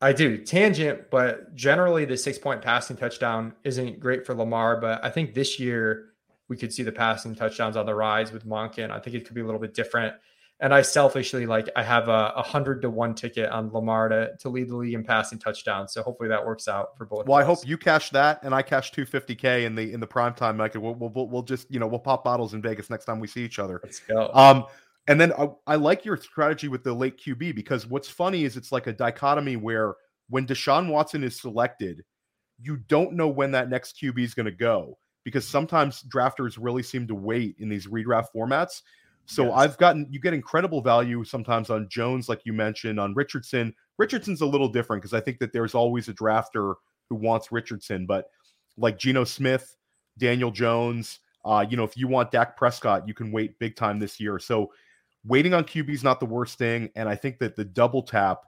I do tangent, but generally the six point passing touchdown isn't great for Lamar. But I think this year we could see the passing touchdowns on the rise with Monken. I think it could be a little bit different. And I selfishly like I have a, a hundred to one ticket on Lamar to, to lead the league in passing touchdowns. So hopefully that works out for both. Well, I hope you cash that and I cash 250k in the in the prime time, Mike. We'll, we'll we'll just you know we'll pop bottles in Vegas next time we see each other. Let's go. Um, and then I, I like your strategy with the late QB because what's funny is it's like a dichotomy where when Deshaun Watson is selected, you don't know when that next QB is going to go because sometimes drafters really seem to wait in these redraft formats. So yes. I've gotten you get incredible value sometimes on Jones, like you mentioned, on Richardson. Richardson's a little different because I think that there's always a drafter who wants Richardson, but like Geno Smith, Daniel Jones, uh, you know, if you want Dak Prescott, you can wait big time this year. So waiting on QB is not the worst thing. And I think that the double tap,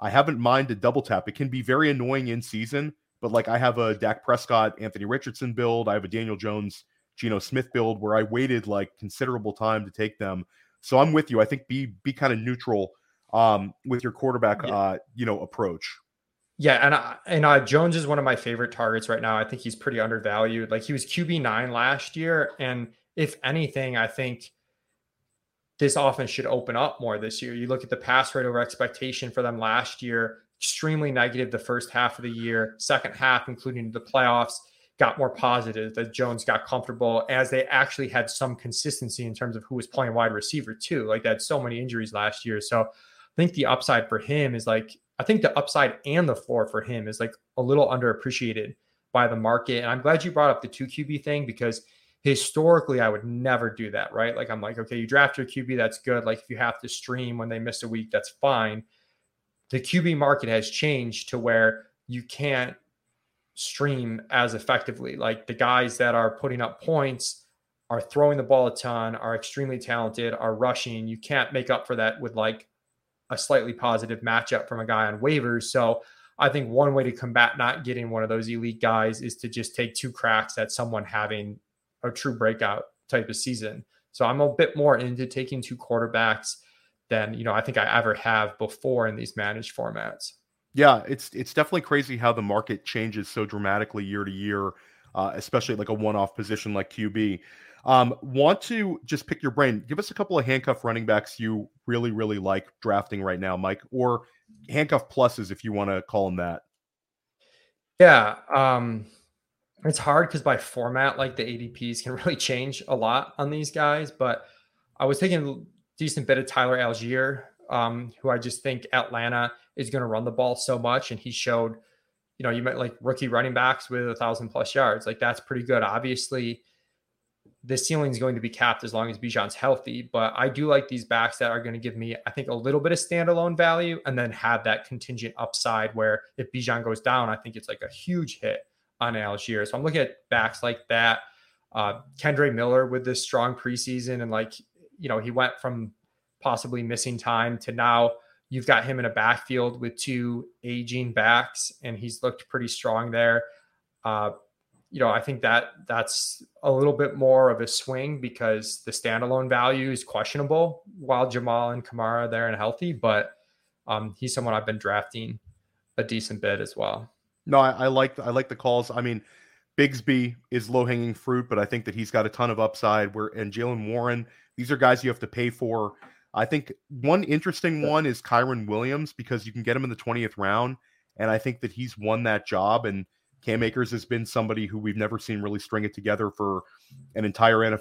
I haven't minded double tap. It can be very annoying in season, but like I have a Dak Prescott, Anthony Richardson build, I have a Daniel Jones Geno Smith build where I waited like considerable time to take them. So I'm with you. I think be be kind of neutral um, with your quarterback, yeah. uh, you know, approach. Yeah, and I, and uh, Jones is one of my favorite targets right now. I think he's pretty undervalued. Like he was QB nine last year, and if anything, I think this offense should open up more this year. You look at the pass rate over expectation for them last year, extremely negative the first half of the year, second half, including the playoffs got more positive, that Jones got comfortable as they actually had some consistency in terms of who was playing wide receiver too. Like they had so many injuries last year. So I think the upside for him is like, I think the upside and the floor for him is like a little underappreciated by the market. And I'm glad you brought up the two QB thing because historically I would never do that, right? Like I'm like, okay, you draft your QB, that's good. Like if you have to stream when they miss a week, that's fine. The QB market has changed to where you can't stream as effectively. Like the guys that are putting up points are throwing the ball a ton, are extremely talented, are rushing. You can't make up for that with like a slightly positive matchup from a guy on waivers. So I think one way to combat not getting one of those elite guys is to just take two cracks at someone having a true breakout type of season. So I'm a bit more into taking two quarterbacks than you know I think I ever have before in these managed formats. Yeah, it's it's definitely crazy how the market changes so dramatically year to year, uh, especially like a one-off position like QB. Um, want to just pick your brain? Give us a couple of handcuff running backs you really really like drafting right now, Mike, or handcuff pluses if you want to call them that. Yeah, um, it's hard because by format, like the ADPs can really change a lot on these guys. But I was taking a decent bit of Tyler Allgeier, um, who I just think Atlanta is going to run the ball so much, and he showed, you know, you might like rookie running backs with a thousand plus yards, like that's pretty good. Obviously, the ceiling is going to be capped as long as Bijan's healthy. But I do like these backs that are going to give me, I think, a little bit of standalone value and then have that contingent upside where if Bijan goes down, I think it's like a huge hit on Allgeier. So I'm looking at backs like that. Uh, Kendre Miller with this strong preseason and like, you know, he went from possibly missing time to now you've got him in a backfield with two aging backs and he's looked pretty strong there. Uh, you know, I think that that's a little bit more of a swing because the standalone value is questionable while Jamaal and Kamara are there and healthy, but um, he's someone I've been drafting a decent bit as well. No, I, I like I like the calls. I mean, Bigsby is low hanging fruit, but I think that he's got a ton of upside. Where and Jaylen Warren, these are guys you have to pay for. I think one interesting one is Kyren Williams because you can get him in the twentieth round, and I think that he's won that job. And Cam Akers has been somebody who we've never seen really string it together for an entire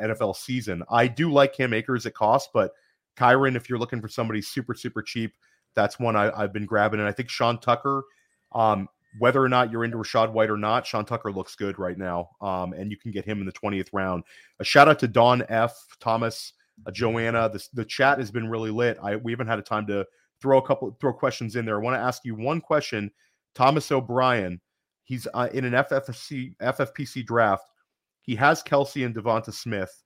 NFL uh, season. I do like Cam Akers at cost, but Kyren, if you're looking for somebody super, super cheap, that's one I, have been grabbing. And I think Sean Tucker, um, whether or not you're into Rachaad White or not, Sean Tucker looks good right now. Um, and you can get him in the 20th round. A shout out to Don F. Thomas, uh, Joanna. The, the chat has been really lit. I we haven't had a time to throw a couple throw questions in there. I want to ask you one question. Thomas O'Brien, He's uh, in an FFC FFPC draft. He has Kelce and DeVonta Smith.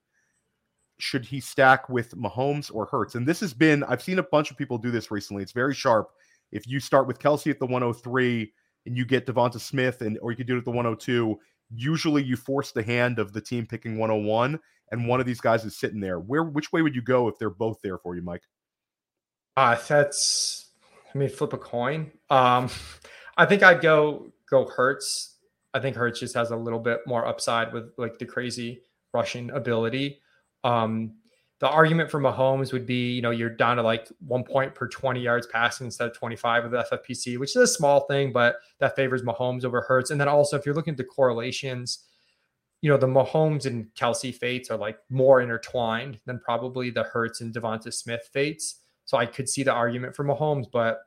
Should he stack with Mahomes or Hurts? And this has been I've seen a bunch of people do this recently. It's very sharp. If you start with Kelce at the 103 and you get DeVonta Smith, and or you could do it at the 102. Usually, you force the hand of the team picking 101, and one of these guys is sitting there. Where which way would you go if they're both there for you, Mike? Uh, that's I mean, flip a coin. Um, I think I'd go go Hurts. I think Hurts just has a little bit more upside with like the crazy rushing ability. Um, the argument for Mahomes would be, you know, you're down to like one point per 20 yards passing instead of 25 with the FFPC, which is a small thing, but that favors Mahomes over Hurts. And then also, if you're looking at the correlations, you know, the Mahomes and Kelce fates are like more intertwined than probably the Hurts and DeVonta Smith fates. So I could see the argument for Mahomes, but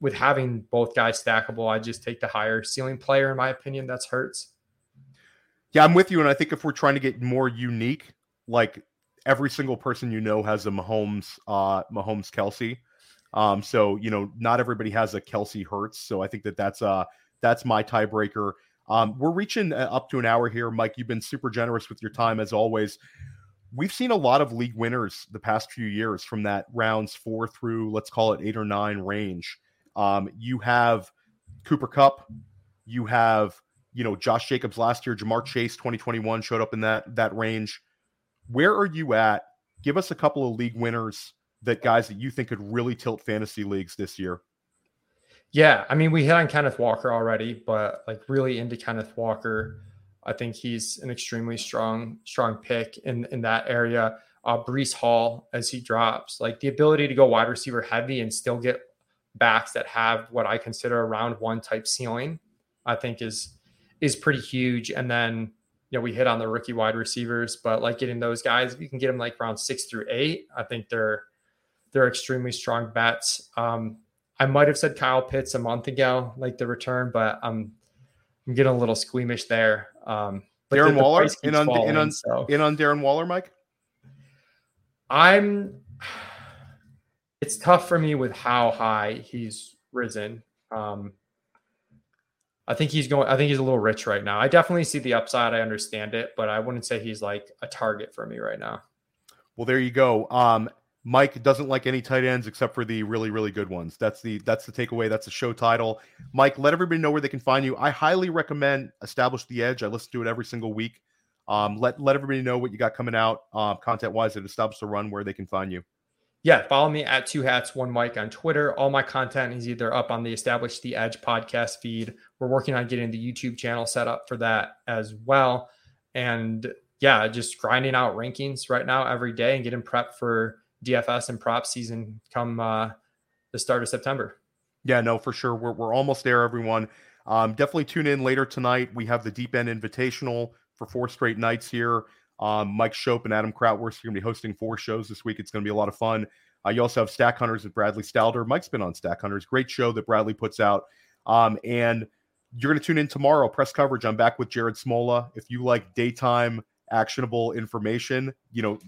with having both guys stackable, I just take the higher ceiling player, in my opinion. That's Hurts. Yeah, I'm with you. And I think if we're trying to get more unique, like every single person you know has a Mahomes, uh, Mahomes Kelce. Um, so you know, not everybody has a Kelce Hurts. So I think that that's uh that's my tiebreaker. Um, we're reaching uh, up to an hour here, Mike. You've been super generous with your time as always. We've seen a lot of league winners the past few years from that rounds four through let's call it eight or nine range. Um, you have Cooper Kupp, you have you know Josh Jacobs last year, Ja'Marr Chase 2021 showed up in that that range. Where are you at? Give us a couple of league winners that guys that you think could really tilt fantasy leagues this year. Yeah, I mean we hit on Kenneth Walker already, but like really into Kenneth Walker. I think he's an extremely strong strong pick in in that area. Uh, Breece Hall as he drops, like the ability to go wide receiver heavy and still get backs that have what I consider a round one type ceiling, I think is is pretty huge. And then you know we hit on the rookie wide receivers, but like getting those guys, if you can get them like round six through eight, I think they're they're extremely strong bets. Um, I might have said Kyle Pitts a month ago, like the return, but I'm I'm getting a little squeamish there. Um, but Darren the, the Waller in on, falling, in on so. in on Darren Waller, Mike. I'm it's tough for me with how high he's risen. Um, I think he's going. I think he's a little rich right now. I definitely see the upside. I understand it, but I wouldn't say he's like a target for me right now. Well, there you go. Um, Mike doesn't like any tight ends except for the really, really good ones. That's the that's the takeaway. That's the show title. Mike, let everybody know where they can find you. I highly recommend Establish the Edge. I listen to it every single week. Um, let let everybody know what you got coming out, uh, content wise, at Establish the Run, where they can find you. Yeah, follow me at two hats one Mike on Twitter. All my content is either up on the Establish the Edge podcast feed. We're working on getting the YouTube channel set up for that as well, and yeah, just grinding out rankings right now every day and getting prepped for DFS and prop season come uh, the start of September. Yeah, no, for sure. We're, we're almost there, everyone. Um, definitely tune in later tonight. We have the Deep End Invitational for four straight nights here. Um, Mike Schopp and Adam Krautwurst are going to be hosting four shows this week. It's going to be a lot of fun. Uh, you also have Stack Hunters with Bradley Stalder. Mike's been on Stack Hunters. Great show that Bradley puts out. Um, and you're going to tune in tomorrow, press coverage. I'm back with Jared Smola. If you like daytime actionable information, you know,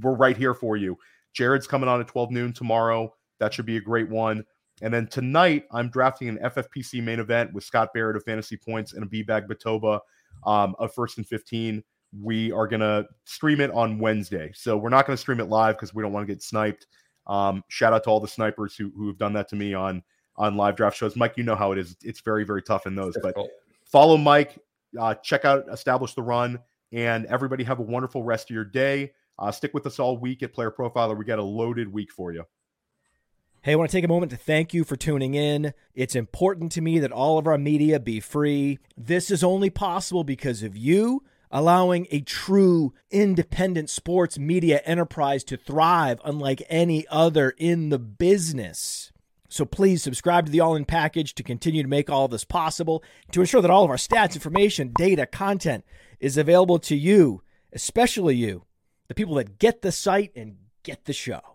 we're right here for you. Jared's coming on at 12 noon tomorrow. That should be a great one. And then tonight, I'm drafting an FFPC main event with Scott Barrett of Fantasy Points and a B-Bag Batoba um, of First and 15. We are going to stream it on Wednesday. So we're not going to stream it live because we don't want to get sniped. Um, shout out to all the snipers who, who have done that to me on on live draft shows. Mike, you know how it is. It's very, very tough in those. But follow Mike, uh, check out Establish the Run, and everybody have a wonderful rest of your day. Uh, stick with us all week at Player Profiler. We got a loaded week for you. Hey, I want to take a moment to thank you for tuning in. It's important to me that all of our media be free. This is only possible because of you allowing a true independent sports media enterprise to thrive unlike any other in the business. So please subscribe to the All In package to continue to make all this possible, to ensure that all of our stats, information, data, content is available to you, especially you the people that get the site and get the show.